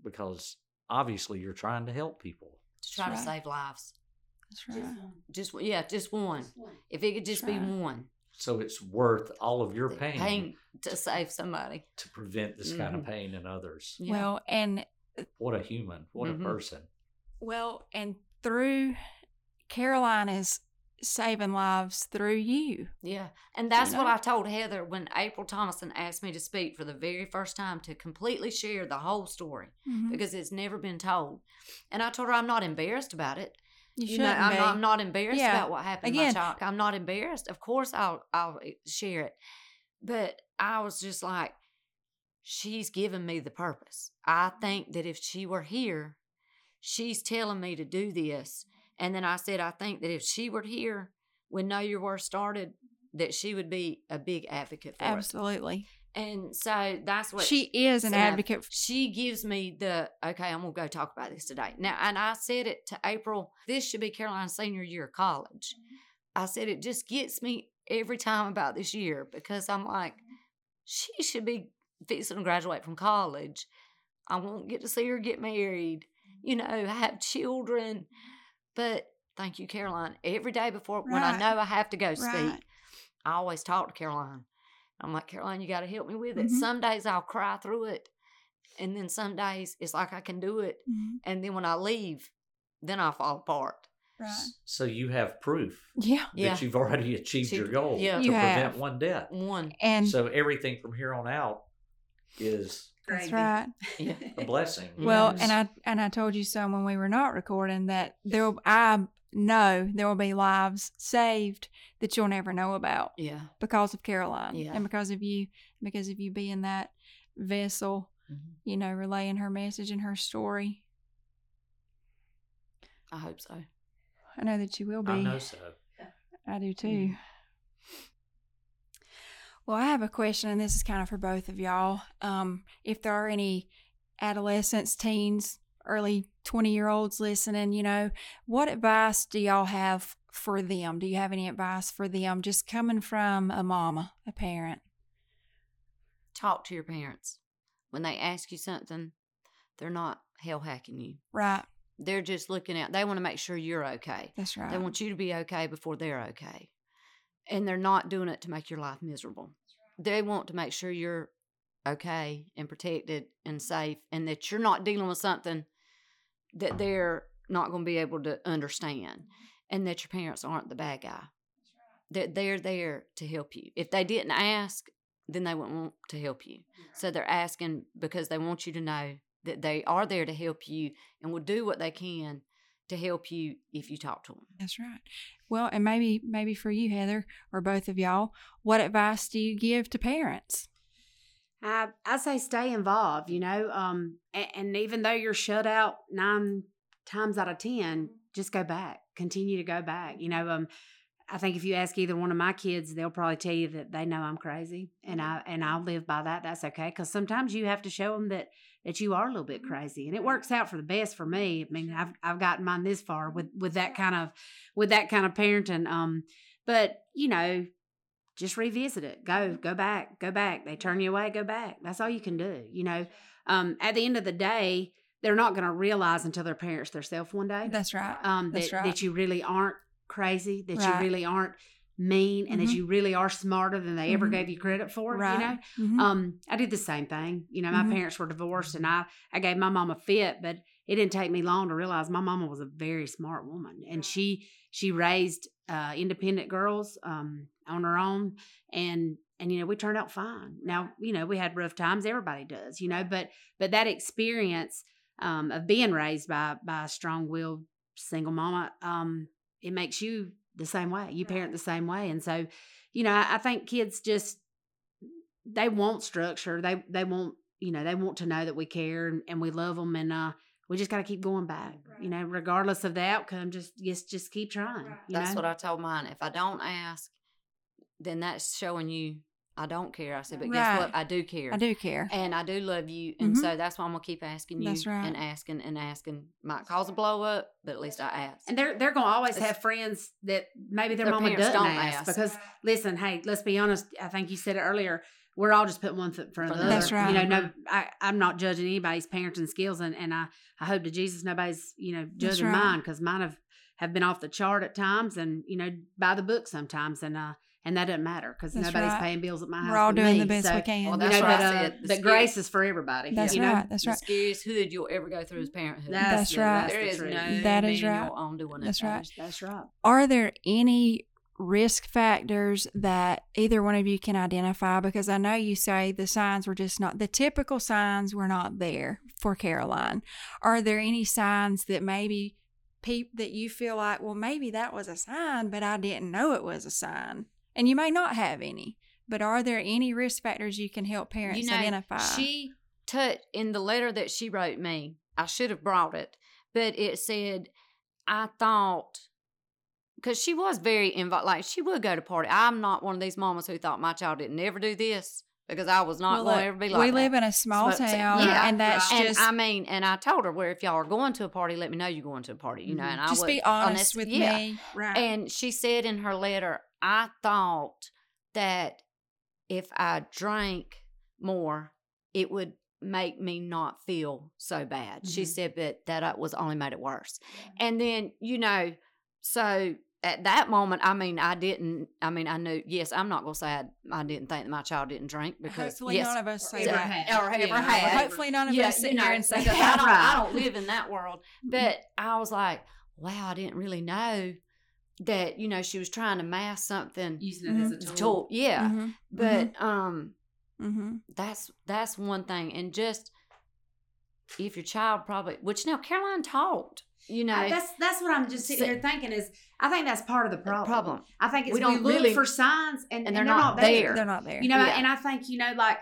Speaker 3: Because obviously you're trying to help people.
Speaker 5: To try to
Speaker 4: right.
Speaker 5: save lives.
Speaker 4: That's right.
Speaker 5: Just, yeah, just one. If it could just be
Speaker 4: right.
Speaker 5: one.
Speaker 3: So it's worth all of your
Speaker 5: the
Speaker 3: pain,
Speaker 5: to save somebody.
Speaker 3: to prevent this kind of
Speaker 5: Mhm.
Speaker 3: pain in others.
Speaker 5: Yeah.
Speaker 4: Well, and
Speaker 3: What a human, what
Speaker 5: Mhm.
Speaker 3: a person.
Speaker 4: well, and through Caroline is saving lives through you.
Speaker 5: Yeah. And that's what
Speaker 4: know?
Speaker 5: I told Heather when April Thomason asked me to speak for the very first time to completely share the whole story
Speaker 4: Mhm.
Speaker 5: because it's never been told. And I told her I'm not embarrassed about it.
Speaker 4: You
Speaker 5: You,
Speaker 4: shouldn't
Speaker 5: know, I'm
Speaker 4: be.
Speaker 5: not, I'm not embarrassed
Speaker 4: Yeah.
Speaker 5: about what happened
Speaker 4: Again-
Speaker 5: to my child. I'm not embarrassed. Of course I'll I'll eh, share it. But I was just like, she's given me the purpose. I think that if she were here, she's telling me to do this. And then I said, I think that if she were here when Know Your Worth started, that she would be a big advocate for it.
Speaker 4: Absolutely.
Speaker 5: And so that's what
Speaker 4: She is an advocate.
Speaker 5: She gives me the okay. I'm gonna go talk about this today now. And I said it to April. This should be Caroline's senior year of college. Mm-hmm. I said it just gets me every time about this year because I'm like, mm-hmm. she should be fixing to graduate from college. I won't get to see her get married. Mm-hmm. You know, have children. But thank you, Caroline. Every day before when I know I have to go speak,
Speaker 4: Right.
Speaker 5: I always talk to Caroline. I'm like, Caroline, you got to help me with it.
Speaker 4: Mhm.
Speaker 5: Some days I'll cry through it. And then some days it's like I can do it.
Speaker 4: Mhm.
Speaker 5: And then when I leave, then I fall apart.
Speaker 4: Right.
Speaker 3: So you have proof
Speaker 4: Yeah.
Speaker 5: Yeah.
Speaker 3: that you've already achieved your goal
Speaker 5: yeah.
Speaker 3: to
Speaker 4: You
Speaker 3: prevent
Speaker 4: have.
Speaker 3: one death.
Speaker 5: One.
Speaker 4: And
Speaker 3: so everything from here on out is
Speaker 4: that's
Speaker 6: Gravy.
Speaker 4: right.
Speaker 5: Yeah.
Speaker 3: a blessing.
Speaker 4: Well,
Speaker 5: Yes.
Speaker 4: and I and I told you so when we were not recording that there will, I know there will be lives saved that you'll never know about
Speaker 5: Yeah.
Speaker 4: because of Caroline
Speaker 5: Yeah.
Speaker 4: and because of you because of you being that vessel,
Speaker 5: Mhm.
Speaker 4: you know, relaying her message and her story.
Speaker 5: I hope so.
Speaker 4: I know that you will be.
Speaker 3: I know so.
Speaker 4: I do too.
Speaker 5: Mm.
Speaker 4: Well, I have a question, and this is kind of for both of y'all. Um, if there are any adolescents, teens, early 20 year olds listening, you know, what advice do y'all have for them? Do you have any advice for them just coming from a mama, a parent?
Speaker 5: Talk to your parents. When they ask you something, they're not hell hacking you.
Speaker 4: Right.
Speaker 5: They're just looking out. They want to make sure you're okay.
Speaker 4: That's right.
Speaker 5: They want you to be okay before they're okay. And they're not doing it to make your life miserable. They want to make sure you're okay and protected and safe and that you're not dealing with something that they're not going to be able to understand and that your parents aren't the bad guy. That they're there to help you. If they didn't ask, then they wouldn't want to help you. So they're asking because they want you to know that they are there to help you and will do what they can to help you if you talk to them.
Speaker 4: That's right. Well, and maybe maybe for you, Heather, or both of y'all, what advice do you give to parents?
Speaker 6: I I say stay involved. You know, um, and, and even though you're shut out nine times out of ten, just go back. Continue to go back. You know, um, I think if you ask either one of my kids, they'll probably tell you that they know I'm crazy, and I and I'll live by that. That's okay, because sometimes you have to show them that that you are a little bit crazy, and it works out for the best for me. I mean, I've I've gotten mine this far with with that kind of with that kind of parenting. Um, but you know, just revisit it. Go go back, go back. They turn you away, go back. That's all you can do. You know, um, at the end of the day, they're not going to realize until their parents themselves one day.
Speaker 4: That's right.
Speaker 6: um,
Speaker 4: That's
Speaker 6: that,
Speaker 4: right.
Speaker 6: that you really aren't crazy, that
Speaker 4: Right.
Speaker 6: you really aren't mean, and
Speaker 4: Mhm.
Speaker 6: that you really are smarter than they ever
Speaker 4: Mhm.
Speaker 6: gave you credit for.
Speaker 4: right.
Speaker 6: You know,
Speaker 4: Mhm.
Speaker 6: um, I did the same thing. You know, my
Speaker 4: Mhm.
Speaker 6: parents were divorced, and I I gave my mom a fit, but it didn't take me long to realize my mama was a very smart woman, and she she raised uh, independent girls um, on our own, and and you know we turned out fine. Now you know we had rough times, everybody does, you know, but but that experience um, of being raised by by a strong willed single mama, um, it makes you the same way. You parent the same way, and so you know I, I think kids just they want structure. They they want you know they want to know that we care and, and we love them, and uh, we just got to keep going back. You know, regardless of the outcome, just just just keep trying. You
Speaker 5: That's
Speaker 6: know?
Speaker 5: what I told mine. If I don't ask, then that's showing you I don't care. I said, but
Speaker 4: Right.
Speaker 5: guess what? I do care.
Speaker 4: I do care.
Speaker 5: And I do love you. And
Speaker 4: Mhm.
Speaker 5: so that's why I'm to keep asking you
Speaker 4: That's right.
Speaker 5: and asking and asking. Might cause a blow up, but at least I asked.
Speaker 6: And they're they're gonna always
Speaker 5: It's-
Speaker 6: have friends that maybe their,
Speaker 5: Their
Speaker 6: mama doesn't
Speaker 5: don't
Speaker 6: ask,
Speaker 5: ask.
Speaker 6: because listen, hey, let's be honest. I think you said it earlier. We're all just putting one foot in front of the
Speaker 5: That's
Speaker 6: other.
Speaker 4: right.
Speaker 6: You know, no, I, I'm not judging anybody's parenting skills, and, and I, I hope to Jesus nobody's you know judging
Speaker 4: right.
Speaker 6: mine because mine have have been off the chart at times, and you know by the book sometimes, and uh and that doesn't matter because nobody's
Speaker 4: right.
Speaker 6: paying bills at my house.
Speaker 4: We're all doing
Speaker 6: me.
Speaker 4: the best
Speaker 6: So,
Speaker 4: we can.
Speaker 5: Well,
Speaker 6: You
Speaker 5: That's
Speaker 6: know,
Speaker 5: what
Speaker 6: but, uh,
Speaker 5: said. The
Speaker 6: but grace is for everybody.
Speaker 4: That's
Speaker 6: you know?
Speaker 4: right. That's
Speaker 5: the
Speaker 4: right.
Speaker 5: scariest hood you'll ever go through is parenthood.
Speaker 6: That's,
Speaker 4: That's right.
Speaker 5: there
Speaker 6: the
Speaker 5: is
Speaker 6: truth.
Speaker 5: no
Speaker 4: That is
Speaker 5: manual
Speaker 4: right.
Speaker 5: on doing it.
Speaker 4: That's right.
Speaker 6: That's, that's right.
Speaker 4: Are there any risk factors that either one of you can identify? Because I know you say the signs were just not the typical signs were not there for Caroline. Are there any signs that maybe peop that you feel like, well, maybe that was a sign, but I didn't know it was a sign? And you may not have any, but are there any risk factors you can help parents
Speaker 5: you know,
Speaker 4: identify?
Speaker 5: She touched in the letter that she wrote me. I should have brought it, but it said, "I thought." Because she was very involved, like she would go to party. I'm not one of these mamas who thought my child didn't ever do this because I was not
Speaker 4: Well,
Speaker 5: going to ever be like
Speaker 4: we
Speaker 5: that.
Speaker 4: live in a small town,
Speaker 5: yeah,
Speaker 4: and that's
Speaker 5: and
Speaker 4: just
Speaker 5: I mean, and I told her where if y'all are going to a party, let me know you're going to a party. You know,
Speaker 6: Mhm.
Speaker 5: and I
Speaker 4: just
Speaker 5: would
Speaker 4: be honest
Speaker 5: honest-
Speaker 4: with
Speaker 5: yeah.
Speaker 4: me.
Speaker 6: Right.
Speaker 5: And she said in her letter, I thought that if I drank more, it would make me not feel so bad. She
Speaker 6: Mhm.
Speaker 5: said, but that uh, was only made it worse. And then, you know, so at that moment, I mean, I didn't, I mean, I knew, yes, I'm not going to say I, I didn't think that my child didn't drink because,
Speaker 4: Hopefully,
Speaker 5: yes,
Speaker 4: none of us say
Speaker 6: ever
Speaker 4: that.
Speaker 6: had.
Speaker 5: or ever
Speaker 6: Yeah.
Speaker 5: had.
Speaker 4: Hopefully, none of
Speaker 5: Yeah,
Speaker 4: us sit
Speaker 5: you know,
Speaker 4: here and say that.
Speaker 5: I don't, I don't live in that world. But I was like, wow, I didn't really know that, you know, she was trying to mask something.
Speaker 6: Using it as a
Speaker 5: Tool.
Speaker 6: tool.
Speaker 5: Yeah.
Speaker 4: Mhm,
Speaker 5: But um
Speaker 4: mhm.
Speaker 5: that's that's one thing. And just if your child probably which now Caroline talked, you know.
Speaker 6: I- that's that's what I'm just sitting
Speaker 5: Si-
Speaker 6: here thinking is I think that's part of the problem.
Speaker 5: problem.
Speaker 6: I think it's
Speaker 5: We
Speaker 6: we,
Speaker 5: don't
Speaker 6: look
Speaker 5: really-
Speaker 6: for signs and,
Speaker 5: and they're not there.
Speaker 4: they're not there.
Speaker 6: You know,
Speaker 5: Yeah.
Speaker 6: and I think you know, like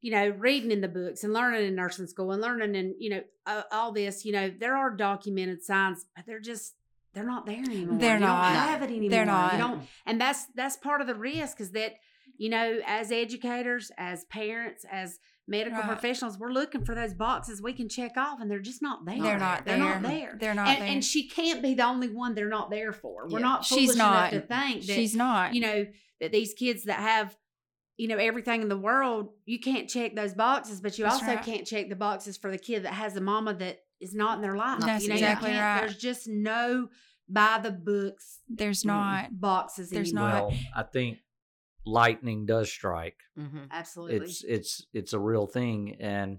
Speaker 6: you know, reading in the books and learning in nursing school and learning in you know uh, all this. You know, there are documented signs, but they're just they're not there anymore.
Speaker 4: They're
Speaker 6: you
Speaker 4: not.
Speaker 6: Don't have it anymore.
Speaker 4: They're not.
Speaker 6: You don't, and that's that's part of the risk is that you know, as educators, as parents, as medical
Speaker 4: Right.
Speaker 6: professionals, we're looking for those boxes we can check off, and they're just not there.
Speaker 4: they're not
Speaker 6: They're
Speaker 4: there.
Speaker 6: not there.
Speaker 4: They're not
Speaker 6: and,
Speaker 4: there.
Speaker 6: and she can't be the only one they're not there for. We're
Speaker 5: Yeah.
Speaker 6: not foolish
Speaker 4: She's not.
Speaker 6: enough to think that
Speaker 4: She's not.
Speaker 6: you know that these kids that have you know everything in the world you can't check those boxes but you
Speaker 4: That's
Speaker 6: also
Speaker 4: right.
Speaker 6: can't check the boxes for the kid that has a mama that is not in their life
Speaker 4: That's
Speaker 6: you know,
Speaker 4: exactly
Speaker 6: can't-
Speaker 4: right.
Speaker 6: there's just no by the books
Speaker 4: There's not.
Speaker 6: boxes
Speaker 4: There's
Speaker 6: anymore.
Speaker 4: not.
Speaker 3: Well, I think lightning does strike,
Speaker 5: Mm-hmm.
Speaker 6: Absolutely.
Speaker 3: it's it's it's a real thing, and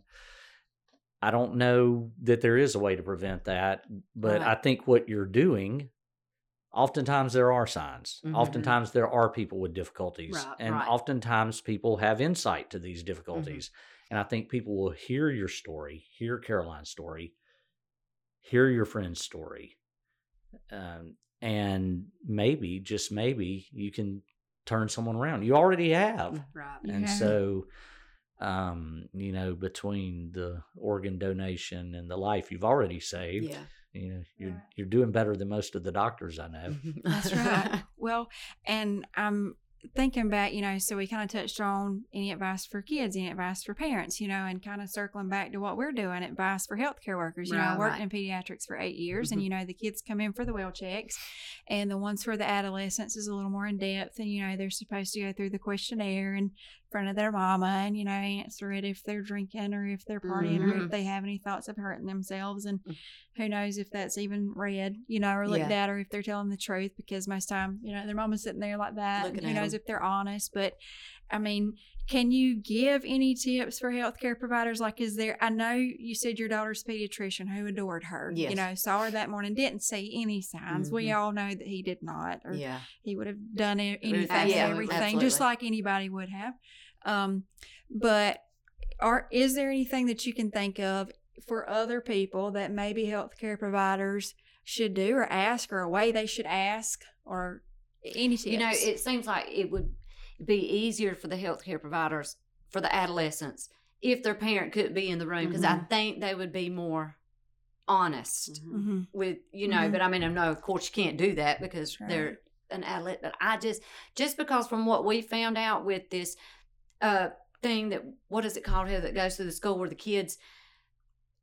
Speaker 3: I don't know that there is a way to prevent that. But I think what you're doing. Oftentimes there are signs.
Speaker 5: Mhm.
Speaker 3: Oftentimes there are people with difficulties,
Speaker 6: Right,
Speaker 3: and
Speaker 6: right.
Speaker 3: oftentimes people have insight to these difficulties. And I think people will hear your story, hear Caroline's story, hear your friend's story, um, and maybe, just maybe, you can turn someone around. You already have,
Speaker 6: right.
Speaker 3: And
Speaker 4: have.
Speaker 3: so, um, you know, between the organ donation and the life you've already saved,
Speaker 5: Yeah.
Speaker 3: you know, you're
Speaker 4: Right.
Speaker 3: you're doing better than most of the doctors I know.
Speaker 4: That's right. well, and I'm thinking back, you know, so we kind of touched on any advice for kids, any advice for parents, you know, and kind of circling back to what we're doing, advice for healthcare workers. You know, I
Speaker 6: Right.
Speaker 4: worked in pediatrics for eight years, and
Speaker 5: Mhm.
Speaker 4: you know, the kids come in for the well checks, and the ones for the adolescents is a little more in depth, and you know, they're supposed to go through the questionnaire in front of their mama, and you know, answer it if they're drinking or if they're partying or
Speaker 5: Mhm.
Speaker 4: if they have any thoughts of hurting themselves, and
Speaker 5: Mm.
Speaker 4: who knows if that's even read, you know, or looked
Speaker 5: Yeah.
Speaker 4: at, or if they're telling the truth. Because most time, you know, their mama's sitting there like that. who knows if they're honest? But I mean, can you give any tips for healthcare providers? Like, is there? I know you said your daughter's pediatrician who adored her.
Speaker 5: Yes.
Speaker 4: You know, saw her that morning, didn't see any signs. We
Speaker 5: Mhm.
Speaker 4: all know that he did not, or
Speaker 5: yeah.
Speaker 4: he would have done
Speaker 5: Everything.
Speaker 4: anything
Speaker 5: Yeah,
Speaker 4: everything, just like anybody would have. Um, but are is there anything that you can think of for other people that maybe healthcare providers should do or ask, or a way they should ask, or any tips?
Speaker 5: You know, it seems like it would be easier for the healthcare providers for the adolescents if their parent could be in the room because I
Speaker 6: Mhm.
Speaker 5: think they would be more honest
Speaker 6: Mhm.
Speaker 4: Mhm.
Speaker 5: with you know.
Speaker 4: Mhm.
Speaker 5: But I mean, I know of course you can't do that because
Speaker 4: Right.
Speaker 5: they're an adolescent. But I just just because from what we found out with this uh thing that what is it called here that goes through the school where the kids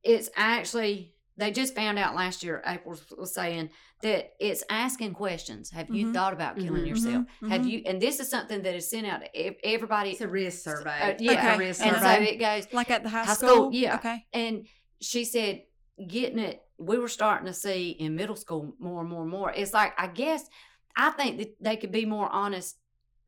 Speaker 5: it's actually they just found out last year april was- was saying that it's asking questions have you
Speaker 4: Mhm.
Speaker 5: thought about killing
Speaker 6: Mhm.
Speaker 5: yourself
Speaker 4: Mhm.
Speaker 5: have
Speaker 4: Mhm.
Speaker 5: you and this is something that is sent out to everybody
Speaker 6: It's a risk survey.
Speaker 5: Uh, yeah
Speaker 4: Okay.
Speaker 6: a risk
Speaker 5: and
Speaker 6: survey.
Speaker 5: so it goes
Speaker 4: like at the high,
Speaker 5: High
Speaker 4: school?
Speaker 5: school, yeah.
Speaker 4: Okay.
Speaker 5: and she said getting it we were starting to see in middle school more and more and more it's like i guess i think that they could be more honest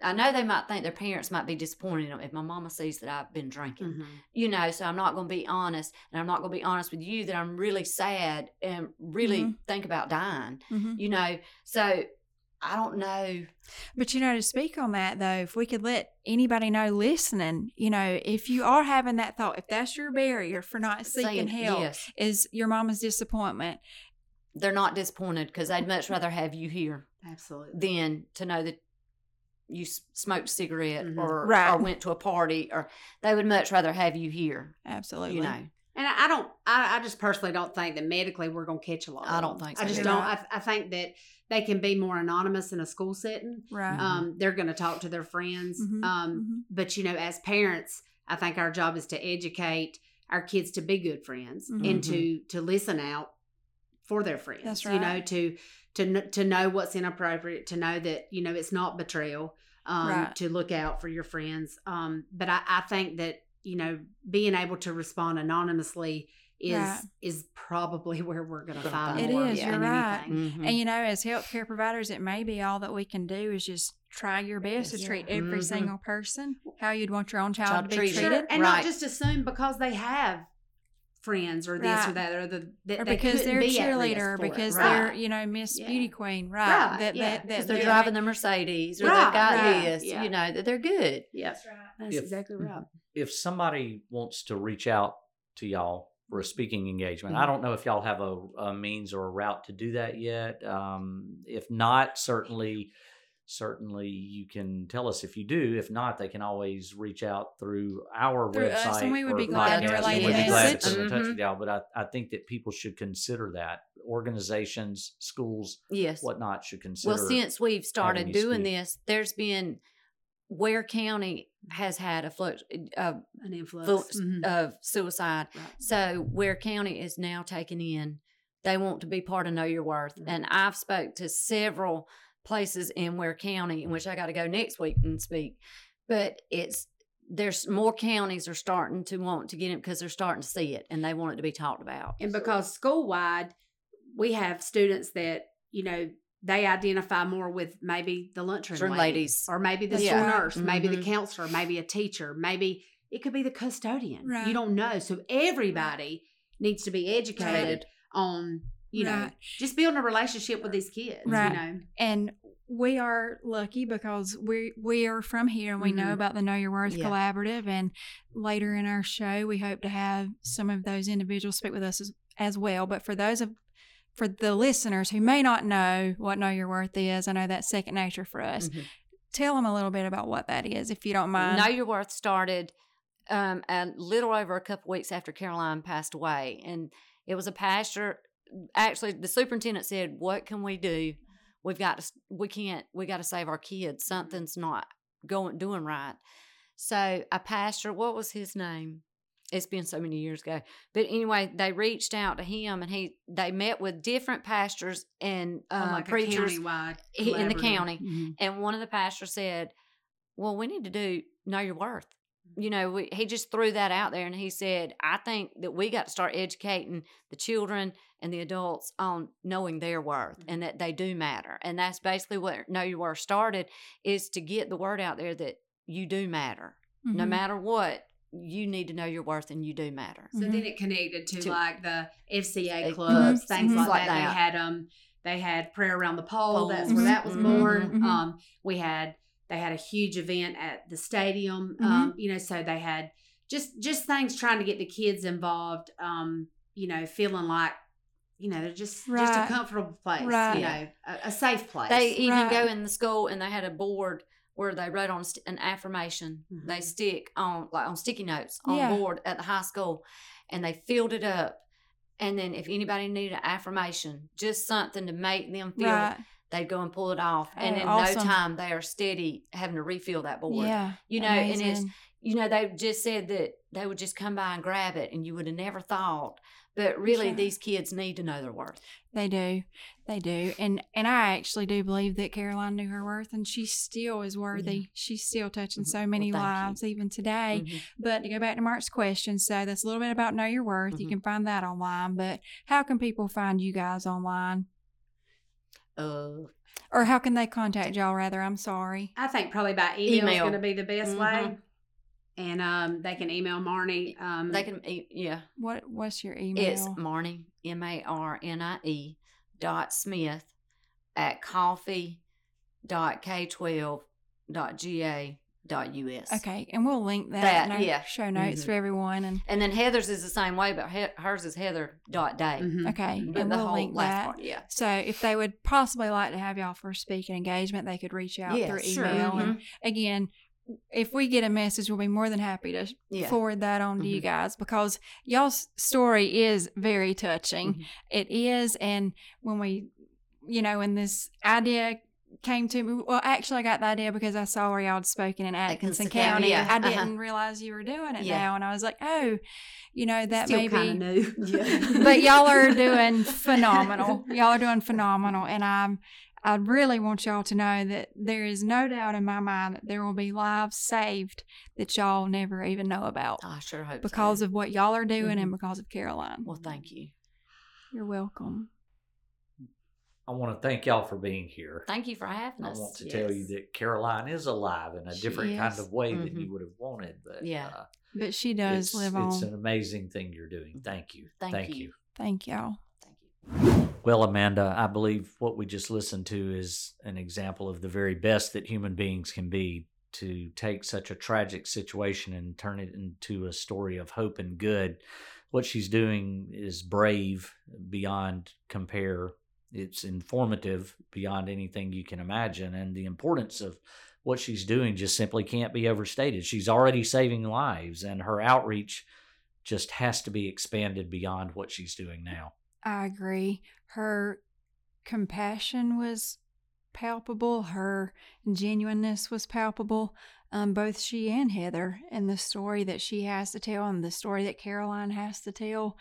Speaker 5: i know they might think their parents might be disappointed if my mama sees that i've been drinking
Speaker 6: Mhm.
Speaker 5: you know so i'm not going to be honest and i'm not going to be honest with you that i'm really sad and really
Speaker 4: Mhm.
Speaker 5: think about dying
Speaker 4: hmm
Speaker 5: you know so i don't know
Speaker 4: But you know, to speak on that though, if we could let anybody know listening, you know, if you are having that thought, if that's your barrier for not seeking
Speaker 5: saying
Speaker 4: help,
Speaker 5: yes
Speaker 4: is your mama's disappointment.
Speaker 5: they're not disappointed because they'd much rather have you here
Speaker 6: Absolutely.
Speaker 5: than to know that you smoked a cigarette
Speaker 6: Mhm.
Speaker 5: or,
Speaker 4: Right.
Speaker 5: or went to a party or they would much rather have you here
Speaker 4: Absolutely.
Speaker 5: you know
Speaker 6: And I, don't, I, I just personally don't think that medically we're going to catch a lot.
Speaker 5: I don't think
Speaker 6: I just don't. I, I think that they can be more anonymous in a school setting.
Speaker 4: Right.
Speaker 6: Um, they're going to talk to their friends.
Speaker 4: Mhm,
Speaker 6: Um,
Speaker 4: mhm.
Speaker 6: but you know, as parents, I think our job is to educate our kids to be good friends and
Speaker 5: Mhm.
Speaker 6: to to listen out for their friends.
Speaker 4: That's
Speaker 6: You know, to to to know what's inappropriate, to know that you know it's not betrayal. Um,
Speaker 4: Right.
Speaker 6: to look out for your friends. Um, but I, I think that you know being able to respond anonymously is
Speaker 4: Right.
Speaker 6: is probably where we're going to find
Speaker 5: find
Speaker 4: It
Speaker 6: more
Speaker 4: is, you're right.
Speaker 6: anything.
Speaker 5: Mhm.
Speaker 4: And you know, as healthcare providers, it may be all that we can do is just try your best to
Speaker 5: Yeah.
Speaker 4: treat every
Speaker 6: Mhm.
Speaker 4: single person how you'd want your own child,
Speaker 5: Child
Speaker 4: to be
Speaker 5: treated.
Speaker 4: treated.
Speaker 6: Sure, and
Speaker 5: Right.
Speaker 6: not just assume because they have friends or this
Speaker 4: Right.
Speaker 6: or that or the that
Speaker 4: Or because
Speaker 6: couldn't
Speaker 4: they're a
Speaker 6: be
Speaker 4: cheerleader,
Speaker 6: risk
Speaker 4: or
Speaker 6: for it.
Speaker 4: because
Speaker 6: Right.
Speaker 4: they're, you know, Miss
Speaker 6: Yeah.
Speaker 4: Beauty Queen, right?
Speaker 6: Right,
Speaker 4: That,
Speaker 6: yeah.
Speaker 4: that, that
Speaker 5: because they're
Speaker 4: they're
Speaker 5: driving the mercedes or they've got
Speaker 6: right,
Speaker 5: this
Speaker 6: yeah.
Speaker 5: you know that they're good
Speaker 6: yeah,
Speaker 4: That's right.
Speaker 6: that's
Speaker 3: If-
Speaker 6: exactly right.
Speaker 3: if somebody wants to reach out to y'all for a speaking engagement, I
Speaker 5: Mhm.
Speaker 3: don't know if y'all have a, a means or a route to do that yet. Um, if not, certainly, certainly you can tell us if you do. If not, they can always reach out through our
Speaker 4: Through
Speaker 3: website.
Speaker 4: us, and we would be glad
Speaker 5: to
Speaker 3: podcast,
Speaker 5: relay
Speaker 3: and
Speaker 5: the
Speaker 3: we'd be glad to
Speaker 4: message.
Speaker 3: put in touch
Speaker 5: Mhm.
Speaker 3: with y'all. But I, I think that people should consider that. Organizations, schools,
Speaker 5: yes
Speaker 3: whatnot should consider.
Speaker 5: well since we've started doing
Speaker 3: speak.
Speaker 5: this there's been ware county has had a flux uh,
Speaker 6: An influx
Speaker 5: flux
Speaker 6: Mhm.
Speaker 5: of suicide
Speaker 6: Right.
Speaker 5: So Ware County is now taking in. They want to be part of Know Your Worth,
Speaker 6: Mhm.
Speaker 5: and I've spoke to several places in Ware County, in which I got to go next week and speak. But it's there's more counties are starting to want to get it because they're starting to see it and they want it to be talked about.
Speaker 6: and because school wide, we have students that you know they identify more with maybe the lunchroom
Speaker 5: Lunchroom
Speaker 6: lady,
Speaker 5: ladies.
Speaker 6: or maybe the
Speaker 4: That's
Speaker 6: school
Speaker 4: right.
Speaker 6: nurse, maybe the
Speaker 5: Mhm.
Speaker 6: counselor, maybe a teacher, maybe it could be the custodian.
Speaker 4: Right.
Speaker 6: You don't know. So everybody needs to be educated on, you know, just building a relationship with these kids.
Speaker 4: Right.
Speaker 6: You know.
Speaker 4: and we are lucky because we we are from here and we know
Speaker 6: Mhm.
Speaker 4: about the Know Your Worth
Speaker 5: Yeah.
Speaker 4: Collaborative. And later in our show, we hope to have some of those individuals speak with us as, as well. But for those of for the listeners who may not know what Know Your Worth is, I know that's second nature for us.
Speaker 5: Mhm.
Speaker 4: Tell them a little bit about what that is, if you don't mind.
Speaker 5: Know Your Worth started um, a little over a couple weeks after Caroline passed away, and it was a pastor. Actually, the superintendent said, "What can we do? We've got to. We can't. We got to save our kids. Something's not going doing right." So a pastor, what was his name? It's been so many years ago, but anyway, they reached out to him, and he they met with different pastors and uh,
Speaker 6: On, like
Speaker 5: preachers in the county.
Speaker 6: Mhm.
Speaker 5: And one of the pastors said, Well, we need to do know your worth. You know, we, he just threw that out there and he said, I think that we got to start educating the children and the adults on knowing their worth and that they do matter. And that's basically what Know Your Worth started is to get the word out there that you do matter. No
Speaker 4: Mhm.
Speaker 5: matter what, you need to know your worth and you do matter.
Speaker 6: So then it connected to,
Speaker 5: To-
Speaker 6: like the FCA clubs, things
Speaker 4: mhm.
Speaker 6: like,
Speaker 5: Like
Speaker 6: that.
Speaker 5: that.
Speaker 6: They had um they had prayer around the pole. That's
Speaker 5: Poles.
Speaker 6: where that was
Speaker 5: Mhm,
Speaker 6: born.
Speaker 4: mhm, mhm.
Speaker 6: Um, we had they had a huge event at the stadium.
Speaker 4: Mhm.
Speaker 6: Um, you know, so they had just just things trying to get the kids involved. Um, you know, feeling like you know they're just just a comfortable place.
Speaker 4: Right.
Speaker 6: You know, a, a safe place.
Speaker 5: They even
Speaker 4: Right.
Speaker 5: go in the school and they had a board where they wrote on st- an affirmation. They
Speaker 6: Mhm.
Speaker 5: stick on like on sticky notes on
Speaker 4: Yeah.
Speaker 5: board at the high school, and they filled it up. And then if anybody needed an affirmation, just something to make them feel,
Speaker 4: Right.
Speaker 5: They'd go and pull it off. and
Speaker 4: Oh,
Speaker 5: in
Speaker 4: awesome.
Speaker 5: no time, they are steady having to refill that board.
Speaker 4: Yeah.
Speaker 5: You know, and it's you know they just said that they would just come by and grab it, and you would have never thought. But really, these kids need to know their worth.
Speaker 4: They do. They do. And and I actually do believe that Caroline knew her worth and she still is worthy. She's still touching so
Speaker 5: Mhm.
Speaker 4: many
Speaker 5: Well, thank you.
Speaker 4: lives even today.
Speaker 5: Mhm.
Speaker 4: But to go back to Mark's question, so that's a little bit about know your worth. You
Speaker 5: Mhm.
Speaker 4: can find that online, but how can people find you guys online?
Speaker 5: Uh,
Speaker 4: Or how can they contact y'all rather? I'm sorry.
Speaker 6: I think probably by email, is going to be the best way.
Speaker 5: Mhm.
Speaker 6: And um, they can email Marnie. Um,
Speaker 5: they can, e- yeah.
Speaker 4: What what's your email?
Speaker 5: It's Marnie, M A R N I E, dot Smith at coffee dot K twelve dot G A dot US.
Speaker 4: Okay, and we'll link that,
Speaker 5: That,
Speaker 4: in our
Speaker 5: yeah.
Speaker 4: show notes
Speaker 5: Mhm.
Speaker 4: for everyone and
Speaker 5: And then Heather's is the same way, but he- hers is Heather dot day.
Speaker 6: mhm.
Speaker 4: okay,
Speaker 5: But
Speaker 4: and
Speaker 5: the
Speaker 4: we'll
Speaker 5: whole
Speaker 4: link
Speaker 5: last
Speaker 4: that.
Speaker 5: part, yeah.
Speaker 4: So if they would possibly like to have y'all for a speaking engagement, they could reach out
Speaker 5: Yeah,
Speaker 4: through
Speaker 5: sure.
Speaker 4: email.
Speaker 5: Mhm.
Speaker 4: And again, if we get a message, we'll be more than happy to
Speaker 5: Yeah.
Speaker 4: forward that on to you
Speaker 5: Mhm.
Speaker 4: guys because y'all's story is very touching.
Speaker 5: Mhm.
Speaker 4: It is, and when we, you know, when this idea came to me, well, actually, I got the idea because I saw where y'all had spoken in Atkinson
Speaker 5: Atkinson County,
Speaker 4: County.
Speaker 5: yeah.
Speaker 4: I
Speaker 5: Uh-huh.
Speaker 4: didn't realize you were doing it
Speaker 5: Yeah.
Speaker 4: now, and I was like, oh, you know, that
Speaker 6: Still
Speaker 4: may
Speaker 6: kind
Speaker 4: be
Speaker 6: new.
Speaker 5: Yeah.
Speaker 4: but y'all are doing phenomenal. Y'all are doing phenomenal, and I'm. I really want y'all to know that there is no doubt in my mind that there will be lives saved that y'all never even know about
Speaker 5: I sure hope
Speaker 4: because
Speaker 5: so.
Speaker 4: of what y'all are doing and
Speaker 5: Mhm.
Speaker 4: because of Caroline.
Speaker 5: Well, thank you.
Speaker 4: You're welcome.
Speaker 3: I want to thank y'all for being here.
Speaker 5: Thank you for having us.
Speaker 3: I want to tell you that Caroline is alive in a
Speaker 4: She
Speaker 3: different kind of way than
Speaker 5: Mhm.
Speaker 3: you would have wanted. But
Speaker 5: Yeah.
Speaker 3: uh,
Speaker 4: But she does
Speaker 3: it's,
Speaker 4: live
Speaker 3: it's
Speaker 4: on.
Speaker 3: an amazing thing you're doing. Thank you.
Speaker 5: Thank you.
Speaker 4: Thank y'all.
Speaker 5: Thank you.
Speaker 3: Well, Amanda, I believe what we just listened to is an example of the very best that human beings can be to take such a tragic situation and turn it into a story of hope and good. What she's doing is brave beyond compare. It's informative beyond anything you can imagine. And the importance of what she's doing just simply can't be overstated. She's already saving lives, and her outreach just has to be expanded beyond what she's doing now.
Speaker 4: I agree. Her compassion was palpable. Her genuineness was palpable. Um, both she and Heather, and the story that she has to tell, and the story that Caroline has to tell,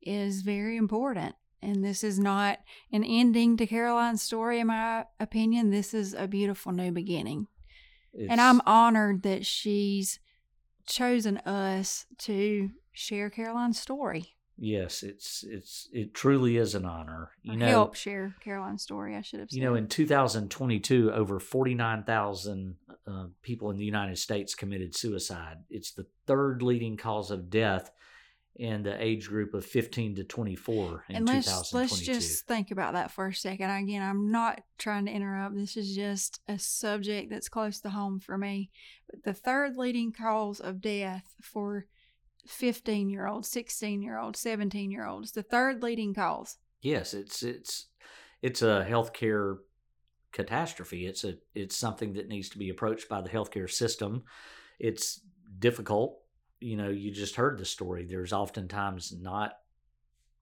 Speaker 4: is very important. And this is not an ending to Caroline's story, in my opinion. This is a beautiful new beginning. and I'm honored that she's chosen us to share Caroline's story.
Speaker 3: Yes, it's it's it truly is an honor. You know,
Speaker 4: help share Caroline's story. I should have said.
Speaker 3: you know, in 2022, over 49,000 uh, people in the United States committed suicide. It's the third leading cause of death in the age group of 15 to 24 in
Speaker 4: and let's
Speaker 3: 2022.
Speaker 4: let's just think about that for a second. Again, I'm not trying to interrupt. This is just a subject that's close to home for me. But the third leading cause of death for 15 year olds, 16 year olds, 17 year olds, the third leading cause.
Speaker 3: Yes, it's it's it's a healthcare catastrophe. It's a it's something that needs to be approached by the healthcare system. It's difficult. You know, you just heard the story. There's oftentimes not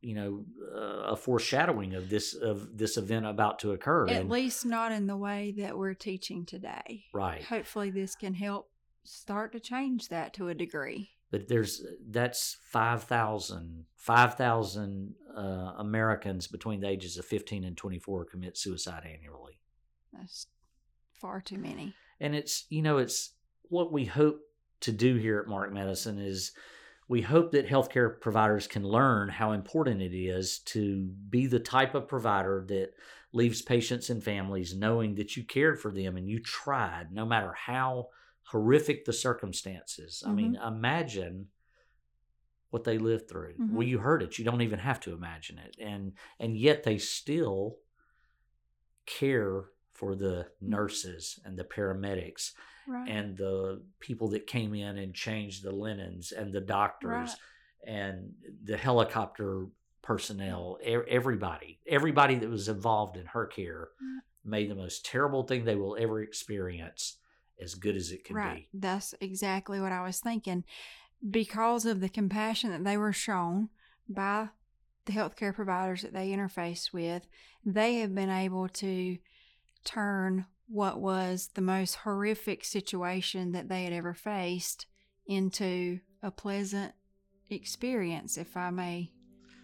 Speaker 3: you know uh, a foreshadowing of this of this event about to occur.
Speaker 4: At
Speaker 3: And-
Speaker 4: least not in the way that we're teaching today.
Speaker 3: right.
Speaker 4: Hopefully, this can help start to change that to a degree.
Speaker 3: but there's that's 5000 5000 uh, americans between the ages of 15 and 24 commit suicide annually
Speaker 4: That's far too many.
Speaker 3: and it's you know it's what we hope to do here at Marked Medicine is we hope that healthcare providers can learn how important it is to be the type of provider that leaves patients and families knowing that you cared for them and you tried no matter how horrific the circumstances. I mean imagine what they lived through.
Speaker 4: Mhm.
Speaker 3: well you heard it. You don't even have to imagine it. And and yet they still care for the nurses and the paramedics
Speaker 4: Right.
Speaker 3: and the people that came in and changed the linens and the doctors
Speaker 4: Right.
Speaker 3: and the helicopter personnel everybody everybody that was involved in her care
Speaker 4: Right.
Speaker 3: made the most terrible thing they will ever experience as good as it could
Speaker 4: right.
Speaker 3: be
Speaker 4: That's exactly what I was thinking. Because of the compassion that they were shown by the healthcare providers that they interface with, they have been able to turn what was the most horrific situation that they had ever faced into a pleasant experience, if I may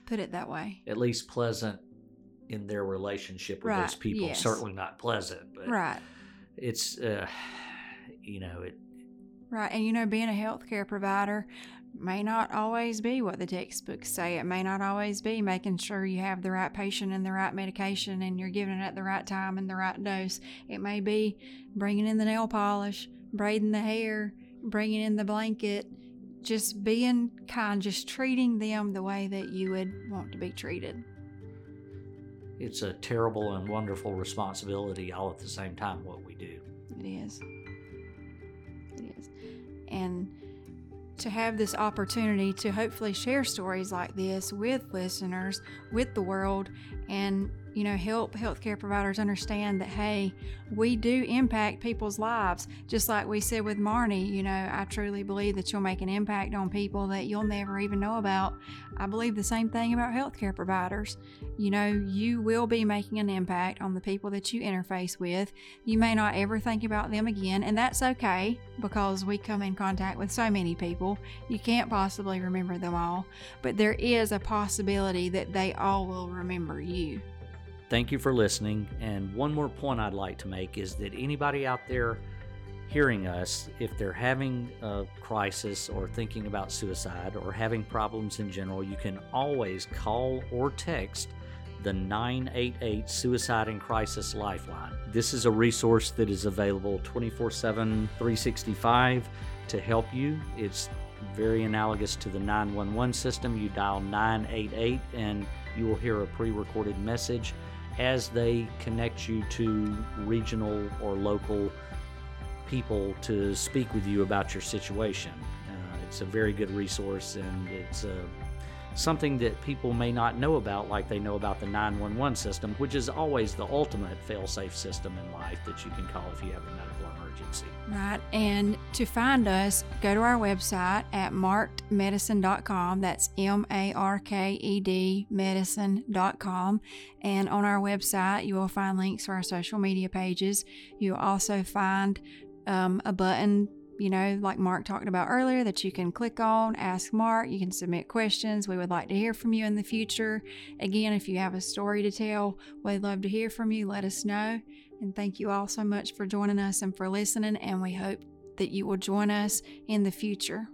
Speaker 4: put it that way.
Speaker 3: at least pleasant in their relationship with
Speaker 4: Right,
Speaker 3: those people
Speaker 4: yes.
Speaker 3: certainly not pleasant but
Speaker 4: Right.
Speaker 3: it's uh you know it
Speaker 4: Right. And you know, being a healthcare provider may not always be what the textbooks say. It may not always be making sure you have the right patient and the right medication and you're giving it at the right time and the right dose. It may be bringing in the nail polish, braiding the hair, bringing in the blanket, just being kind, just treating them the way that you would want to be treated.
Speaker 3: it's a terrible and wonderful responsibility all at the same time what we do
Speaker 4: It is. It is. And to have this opportunity to hopefully share stories like this with listeners, with the world, and you know, help healthcare providers understand that hey, we do impact people's lives. Just like we said with Marnie, you know, I truly believe that you'll make an impact on people that you'll never even know about. I believe the same thing about healthcare providers. You know, you will be making an impact on the people that you interface with. You may not ever think about them again, and that's okay because we come in contact with so many people. You can't possibly remember them all, but there is a possibility that they all will remember you.
Speaker 3: Thank you for listening. And one more point I'd like to make is that anybody out there hearing us, if they're having a crisis or thinking about suicide or having problems in general, you can always call or text the 988 Suicide and Crisis Lifeline. This is a resource that is available 24 7, 365 to help you. It's very analogous to the 911 system. You dial 988 and you will hear a pre recorded message as they connect you to regional or local people to speak with you about your situation. Uh, it's a very good resource and it's uh, something that people may not know about, like they know about the 911 system, which is always the ultimate fail safe system in life that you can call if you have a medical emergency.
Speaker 4: Right. And to find us, go to our website at markedmedicine.com. That's M A R K E D medicine.com. And on our website, you will find links to our social media pages. You'll also find um, a button. You know, like Mark talked about earlier, that you can click on, ask Mark. You can submit questions. We would like to hear from you in the future. Again, if you have a story to tell, we'd love to hear from you. Let us know. And thank you all so much for joining us and for listening. And we hope that you will join us in the future.